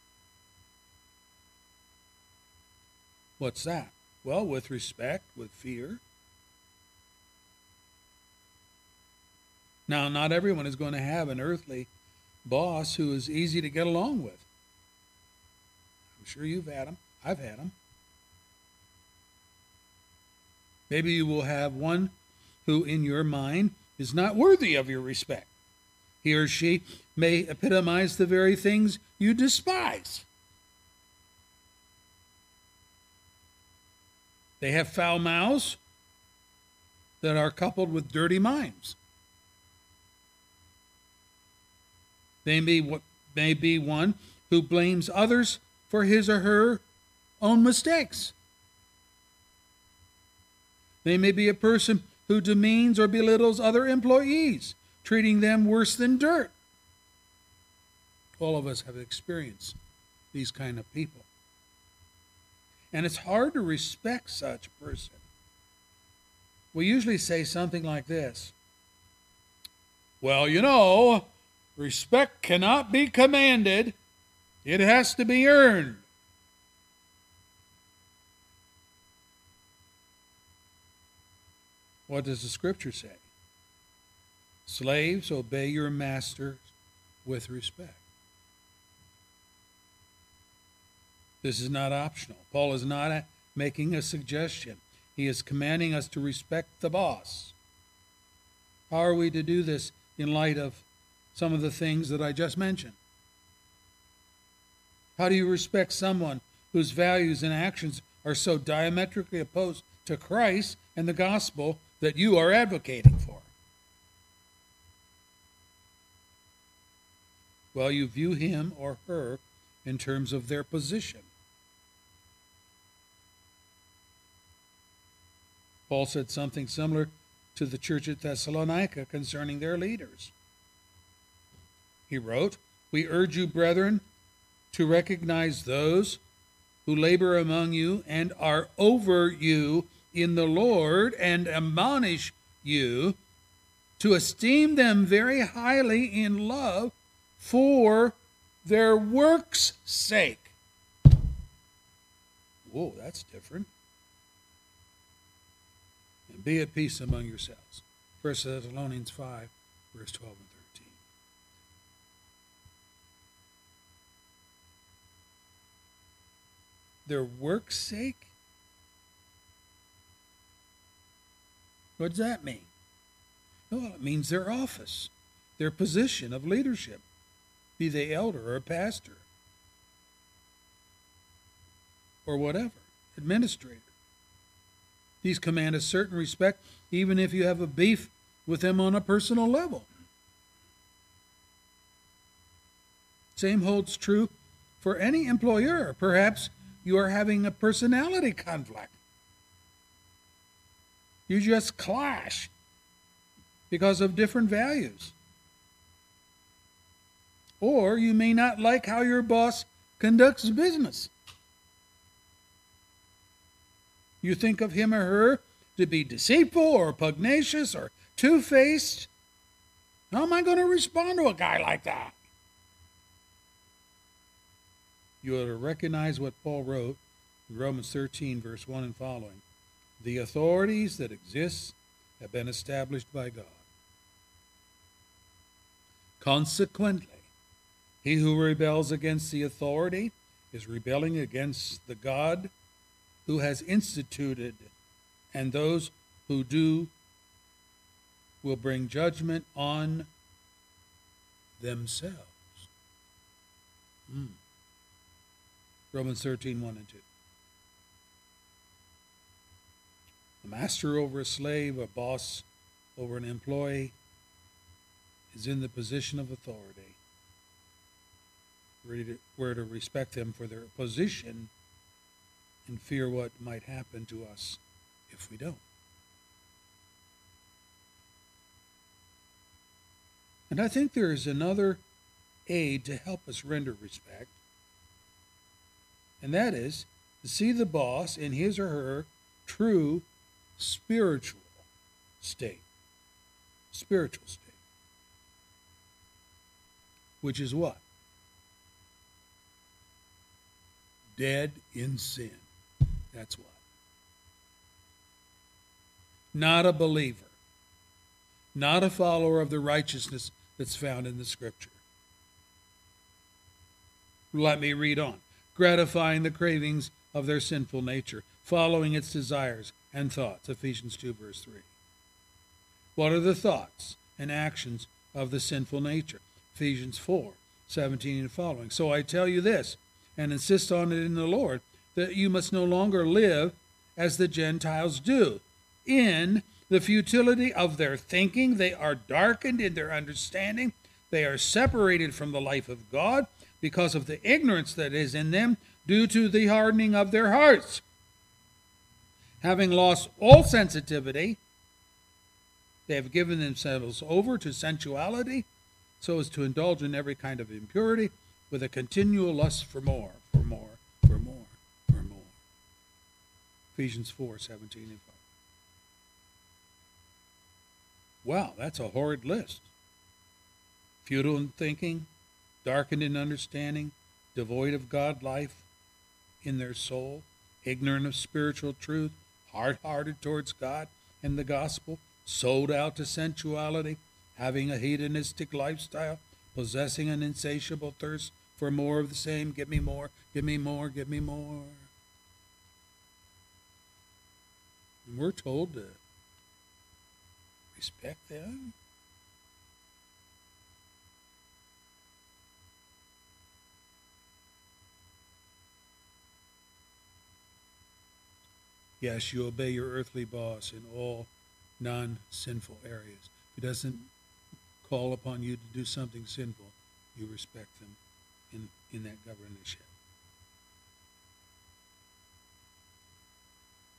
What's that? Well, with respect, with fear. Now, not everyone is going to have an earthly boss who is easy to get along with. I'm sure you've had them. I've had them. Maybe you will have one who in your mind is not worthy of your respect. He or she may epitomize the very things you despise. They have foul mouths that are coupled with dirty minds. They may, may be one who blames others for his or her own mistakes. They may be a person who demeans or belittles other employees, treating them worse than dirt. All of us have experienced these kind of people. And it's hard to respect such a person. We usually say something like this Well, you know, respect cannot be commanded, it has to be earned. What does the scripture say? Slaves, obey your masters with respect. This is not optional. Paul is not making a suggestion. He is commanding us to respect the boss. How are we to do this in light of some of the things that I just mentioned? How do you respect someone whose values and actions are so diametrically opposed to Christ and the gospel that you are advocating for? Well, you view him or her in terms of their position. Paul said something similar to the church at Thessalonica concerning their leaders. He wrote, We urge you, brethren, to recognize those who labor among you and are over you in the Lord and admonish you to esteem them very highly in love for their work's sake. Whoa, that's different. And be at peace among yourselves. 1 Thessalonians 5, verse 12 and 13. Their work's sake? What does that mean? Well, it means their office, their position of leadership, be they elder or pastor or whatever, administrator. These command a certain respect, even if you have a beef with them on a personal level. Same holds true for any employer. Perhaps you are having a personality conflict. You just clash because of different values. Or you may not like how your boss conducts business. You think of him or her to be deceitful or pugnacious or two faced. How am I going to respond to a guy like that? You ought to recognize what Paul wrote in Romans 13, verse 1 and following. The authorities that exist have been established by God. Consequently, he who rebels against the authority is rebelling against the God who has instituted, and those who do will bring judgment on themselves. Mm. Romans 13, 1 and 2. A master over a slave, a boss over an employee, is in the position of authority. We're to respect them for their position and fear what might happen to us if we don't. And I think there is another aid to help us render respect, and that is to see the boss in his or her true spiritual state. Spiritual state. Which is what? Dead in sin. That's what. Not a believer. Not a follower of the righteousness that's found in the scripture. Let me read on. Gratifying the cravings of their sinful nature, following its desires and thoughts. Ephesians 2, verse 3. What are the thoughts and actions of the sinful nature? Ephesians 4 17 and following. So I tell you this, and insist on it in the Lord, that you must no longer live as the Gentiles do. In the futility of their thinking, they are darkened in their understanding. They are separated from the life of God because of the ignorance that is in them due to the hardening of their hearts. Having lost all sensitivity, they have given themselves over to sensuality so as to indulge in every kind of impurity with a continual lust for more, for more, for more, for more. Ephesians 4 17 and 5. Wow, that's a horrid list. Futile in thinking, darkened in understanding, devoid of God life in their soul, ignorant of spiritual truth, hard hearted towards God and the gospel, sold out to sensuality, having a hedonistic lifestyle, possessing an insatiable thirst for more of the same. Give me more, give me more, give me more. And we're told to respect them. Yes, you obey your earthly boss in all non sinful areas. If he doesn't call upon you to do something sinful, you respect them in, in that governorship.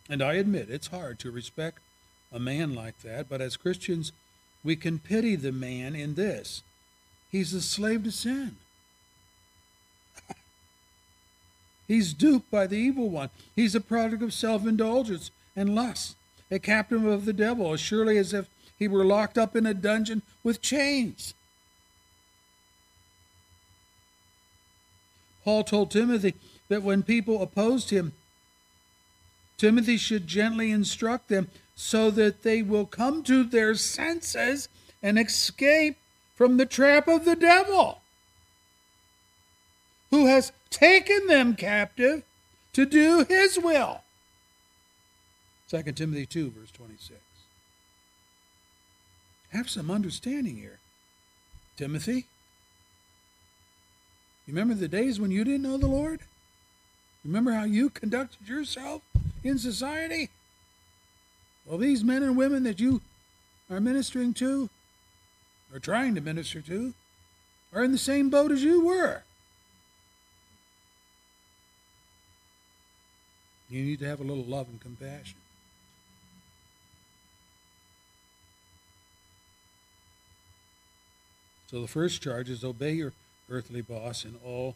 And I admit it's hard to respect a man like that, but as Christians, we can pity the man in this he's a slave to sin. He's duped by the evil one. He's a product of self indulgence and lust, a captive of the devil, as surely as if he were locked up in a dungeon with chains. Paul told Timothy that when people opposed him, Timothy should gently instruct them so that they will come to their senses and escape from the trap of the devil, who has taken them captive to do his will. 2 Timothy 2, verse 26. Have some understanding here, Timothy. Remember the days when you didn't know the Lord? Remember how you conducted yourself in society? Well, these men and women that you are ministering to, or trying to minister to, are in the same boat as you were. You need to have a little love and compassion. So the first charge is obey your earthly boss in all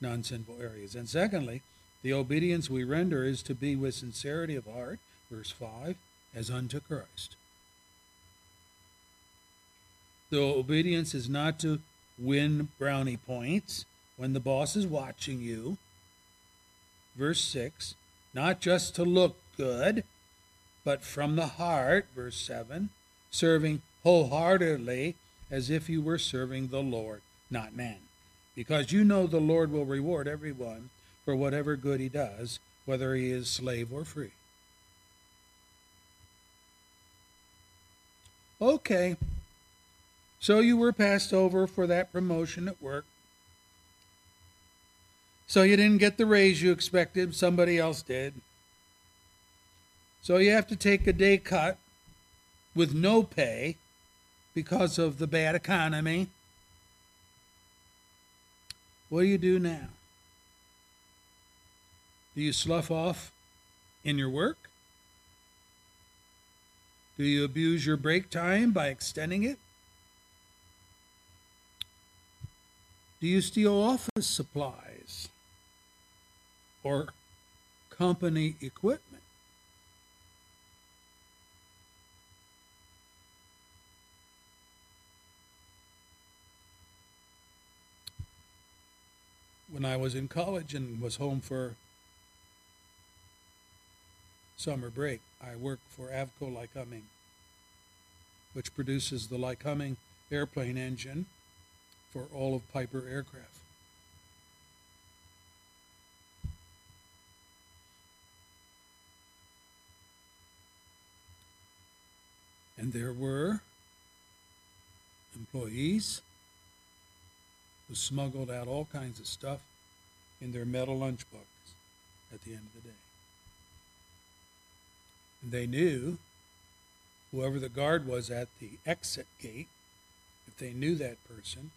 non sinful areas. And secondly, the obedience we render is to be with sincerity of heart, verse 5, as unto Christ. The obedience is not to win brownie points when the boss is watching you. Verse 6, not just to look good, but from the heart, verse 7, serving wholeheartedly as if you were serving the Lord, not man. Because you know the Lord will reward everyone for whatever good he does, whether he is slave or free. Okay, so you were passed over for that promotion at work. So you didn't get the raise you expected, somebody else did. So you have to take a day cut with no pay because of the bad economy. What do you do now? Do you slough off in your work? Do you abuse your break time by extending it? Do you steal office supplies or company equipment? when I was in college and was home for summer break, I worked for Avco Lycoming, which produces the Lycoming airplane engine for all of Piper aircraft. And there were employees who smuggled out all kinds of stuff in their metal lunchbox at the end of the day. And they knew whoever the guard was at the exit gate, if they knew that person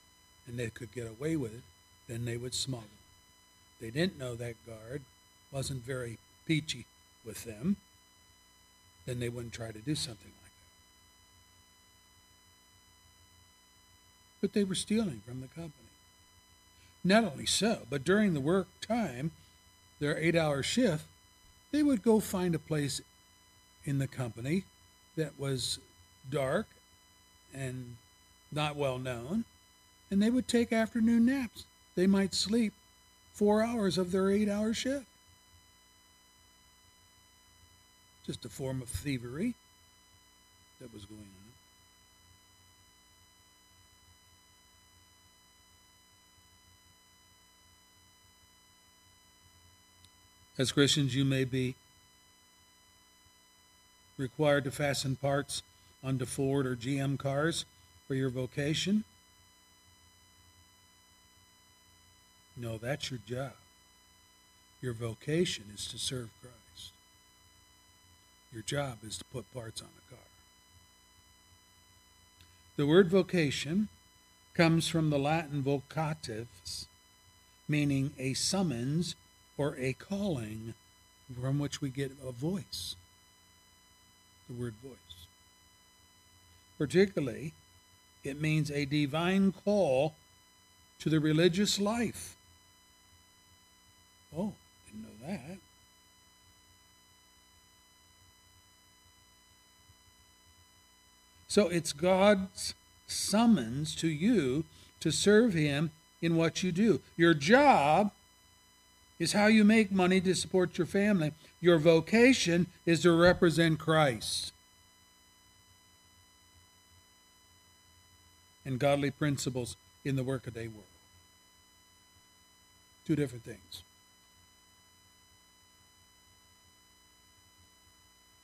and they could get away with it, then they would smuggle. They didn't know that guard, wasn't very peachy with them, then they wouldn't try to do something like that. But they were stealing from the company. Not only so, but during the work time, their eight hour shift, they would go find a place in the company that was dark and not well known, and they would take afternoon naps. They might sleep four hours of their eight hour shift. Just a form of thievery that was going on. As Christians, you may be required to fasten parts onto Ford or GM cars for your vocation. No, that's your job. Your vocation is to serve Christ. Your job is to put parts on a car. The word vocation comes from the Latin vocatus, meaning a summons or a calling from which we get a voice. The word voice. Particularly, it means a divine call to the religious life. Oh, didn't know that. So it's God's summons to you to serve Him in what you do. Your job is how you make money to support your family. Your vocation is to represent Christ. And godly principles in the workaday world. Two different things.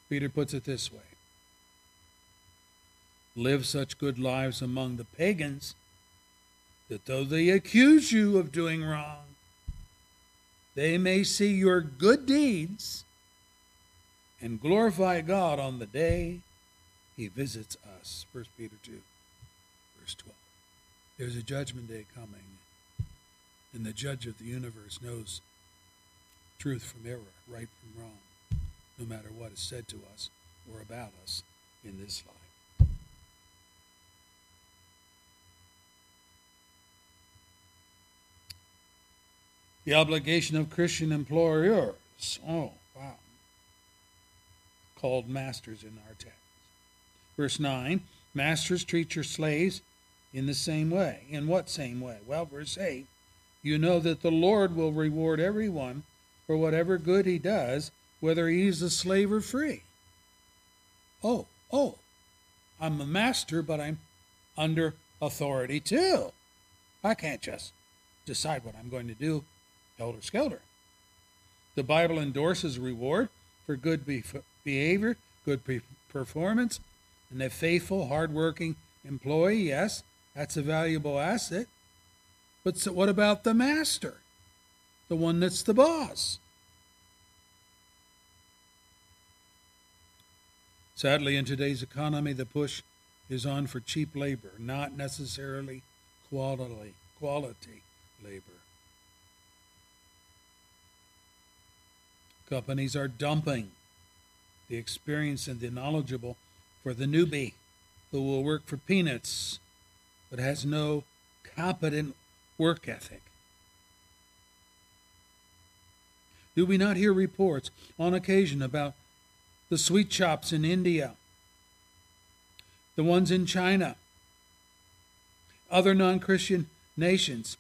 Peter puts it this way Live such good lives among the pagans that though they accuse you of doing wrong, they may see your good deeds and glorify God on the day he visits us. 1 Peter 2, verse 12. There's a judgment day coming, and the judge of the universe knows truth from error, right from wrong no matter what is said to us or about us in this life. The obligation of Christian employers. Oh, wow. Called masters in our text. Verse 9 Masters, treat your slaves in the same way. In what same way? Well, verse 8 You know that the Lord will reward everyone for whatever good he does whether he's a slave or free. Oh, oh, I'm a master, but I'm under authority too. I can't just decide what I'm going to do helter skelter. The Bible endorses reward for good behavior, good performance, and a faithful, hardworking employee. Yes, that's a valuable asset. But so what about the master, the one that's the boss? Sadly, in today's economy, the push is on for cheap labor, not necessarily quality, quality labor. Companies are dumping the experienced and the knowledgeable for the newbie who will work for peanuts but has no competent work ethic. Do we not hear reports on occasion about the sweet shops in India, the ones in China, other non Christian nations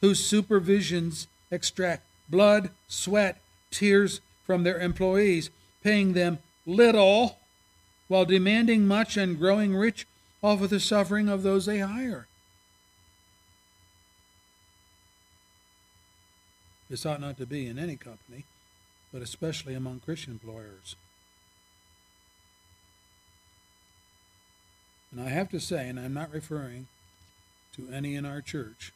whose supervisions extract blood, sweat, tears from their employees, paying them little while demanding much and growing rich off of the suffering of those they hire. This ought not to be in any company, but especially among Christian employers. And I have to say, and I'm not referring to any in our church,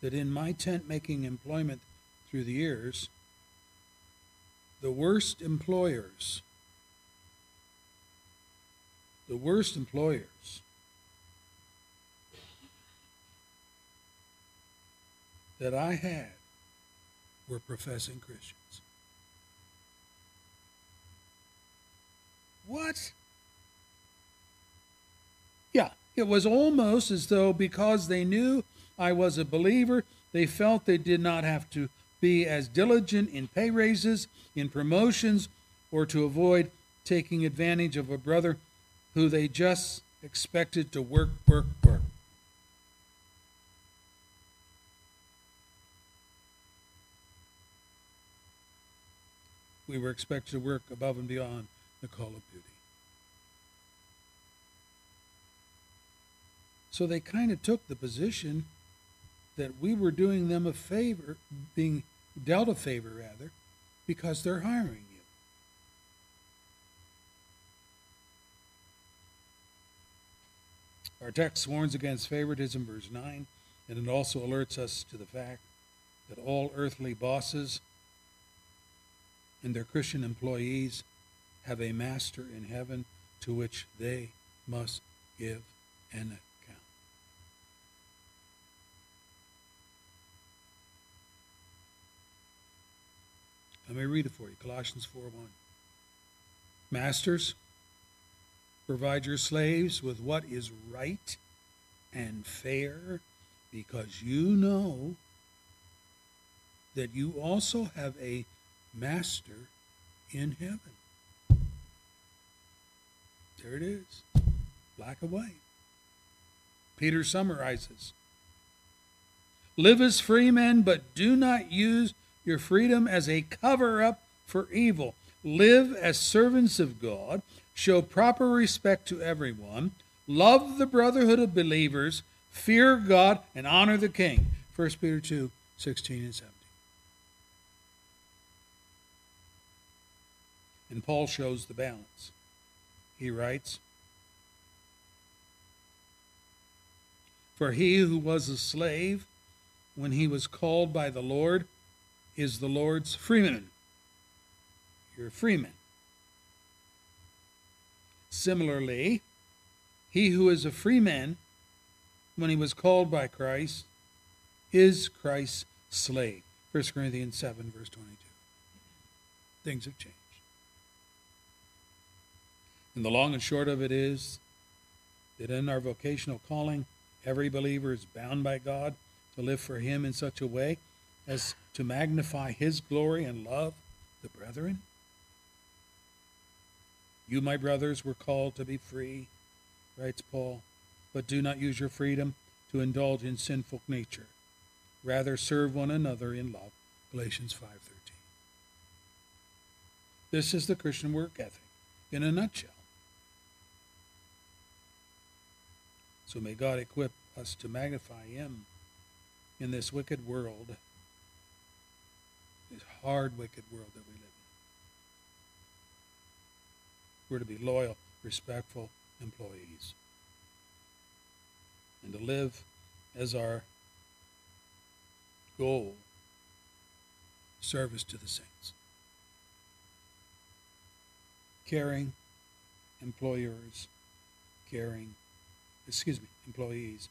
that in my tent making employment through the years, the worst employers, the worst employers that I had were professing Christians. What? Yeah, it was almost as though because they knew I was a believer, they felt they did not have to be as diligent in pay raises, in promotions, or to avoid taking advantage of a brother who they just expected to work, work, work. We were expected to work above and beyond the call of duty. So they kind of took the position that we were doing them a favor, being dealt a favor rather, because they're hiring you. Our text warns against favoritism, verse 9, and it also alerts us to the fact that all earthly bosses and their Christian employees have a master in heaven to which they must give an account. Let me read it for you Colossians 4 1. Masters, provide your slaves with what is right and fair because you know that you also have a master in heaven. There it is, black and white. Peter summarizes Live as free men, but do not use your freedom as a cover up for evil. Live as servants of God. Show proper respect to everyone. Love the brotherhood of believers. Fear God and honor the king. 1 Peter 2 16 and 17. And Paul shows the balance. He writes, For he who was a slave when he was called by the Lord is the Lord's freeman. You're a freeman. Similarly, he who is a freeman when he was called by Christ is Christ's slave. 1 Corinthians 7, verse 22. Things have changed. And the long and short of it is that in our vocational calling, every believer is bound by God to live for Him in such a way as to magnify His glory and love the brethren. You, my brothers, were called to be free, writes Paul, but do not use your freedom to indulge in sinful nature. Rather, serve one another in love. Galatians 5.13. This is the Christian work ethic in a nutshell. So may God equip us to magnify Him in this wicked world, hard, wicked world that we live in. We're to be loyal, respectful employees and to live as our goal service to the saints. Caring employers, caring excuse me, employees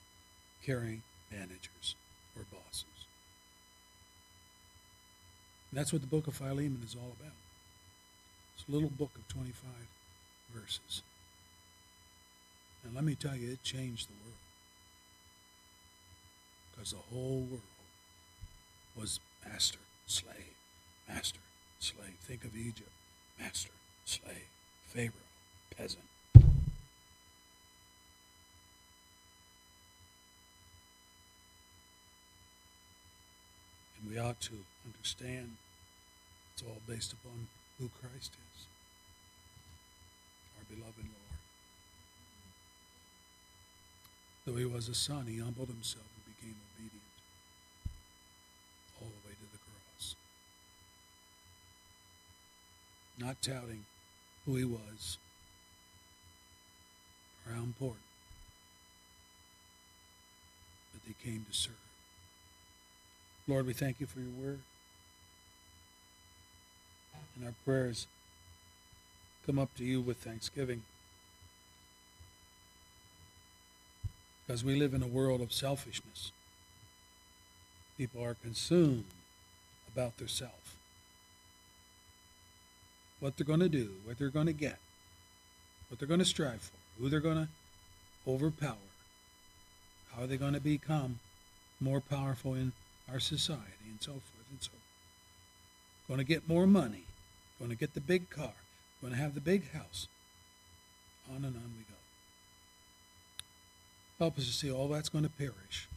caring managers or bosses. And that's what the book of Philemon is all about. It's a little book of 25 verses. And let me tell you, it changed the world. Because the whole world was master, slave, master, slave. Think of Egypt, master, slave, Pharaoh, peasant, we ought to understand it's all based upon who Christ is, our beloved Lord. Though he was a son, he humbled himself and became obedient all the way to the cross. Not touting who he was, or how important. But they came to serve. Lord, we thank you for your word. And our prayers come up to you with thanksgiving. Because we live in a world of selfishness. People are consumed about their self. What they're going to do, what they're going to get, what they're going to strive for, who they're going to overpower, how are they going to become more powerful in our society, and so forth and so forth. Going to get more money, going to get the big car, going to have the big house. On and on we go. Help us to see all that's going to perish.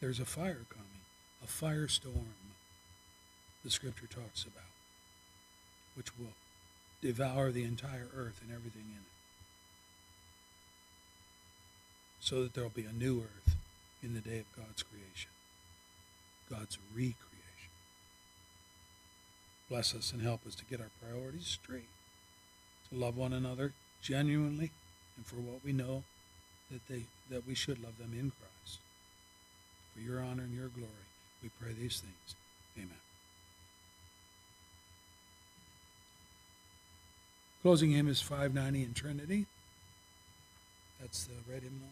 There's a fire coming, a firestorm, the scripture talks about, which will devour the entire earth and everything in it. So that there'll be a new earth in the day of God's creation, God's recreation. Bless us and help us to get our priorities straight, to love one another genuinely and for what we know that they that we should love them in Christ. For your honor and your glory, we pray these things. Amen. Closing hymn is 590 in Trinity. That's the red hymnal.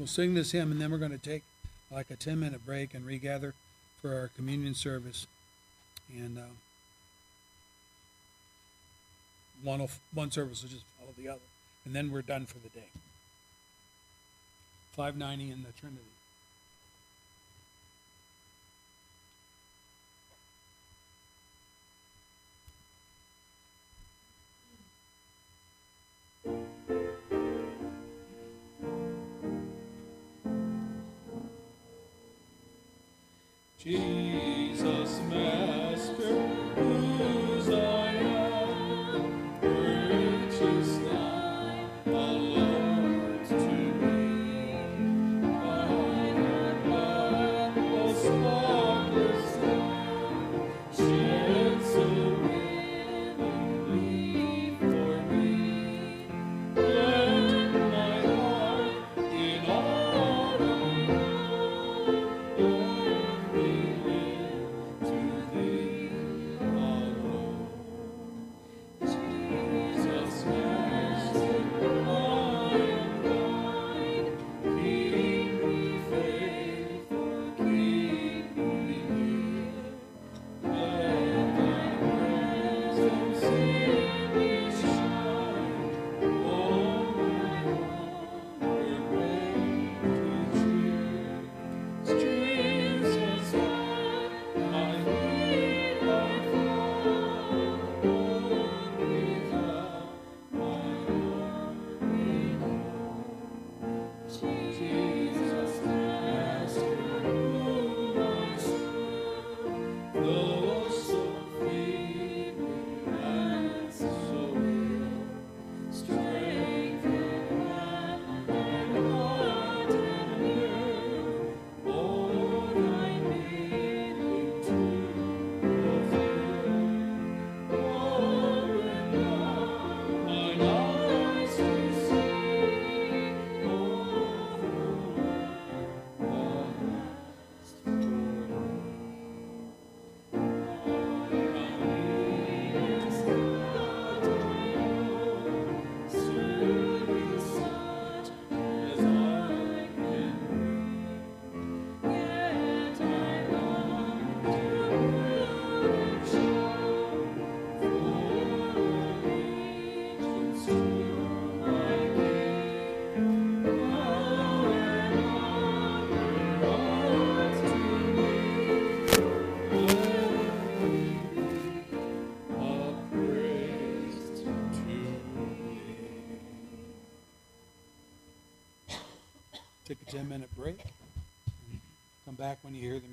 We'll sing this hymn and then we're going to take like a 10 minute break and regather for our communion service. And uh, one, will, one service will just follow the other. And then we're done for the day. 590 in the Trinity. 10 minute break. Come back when you hear the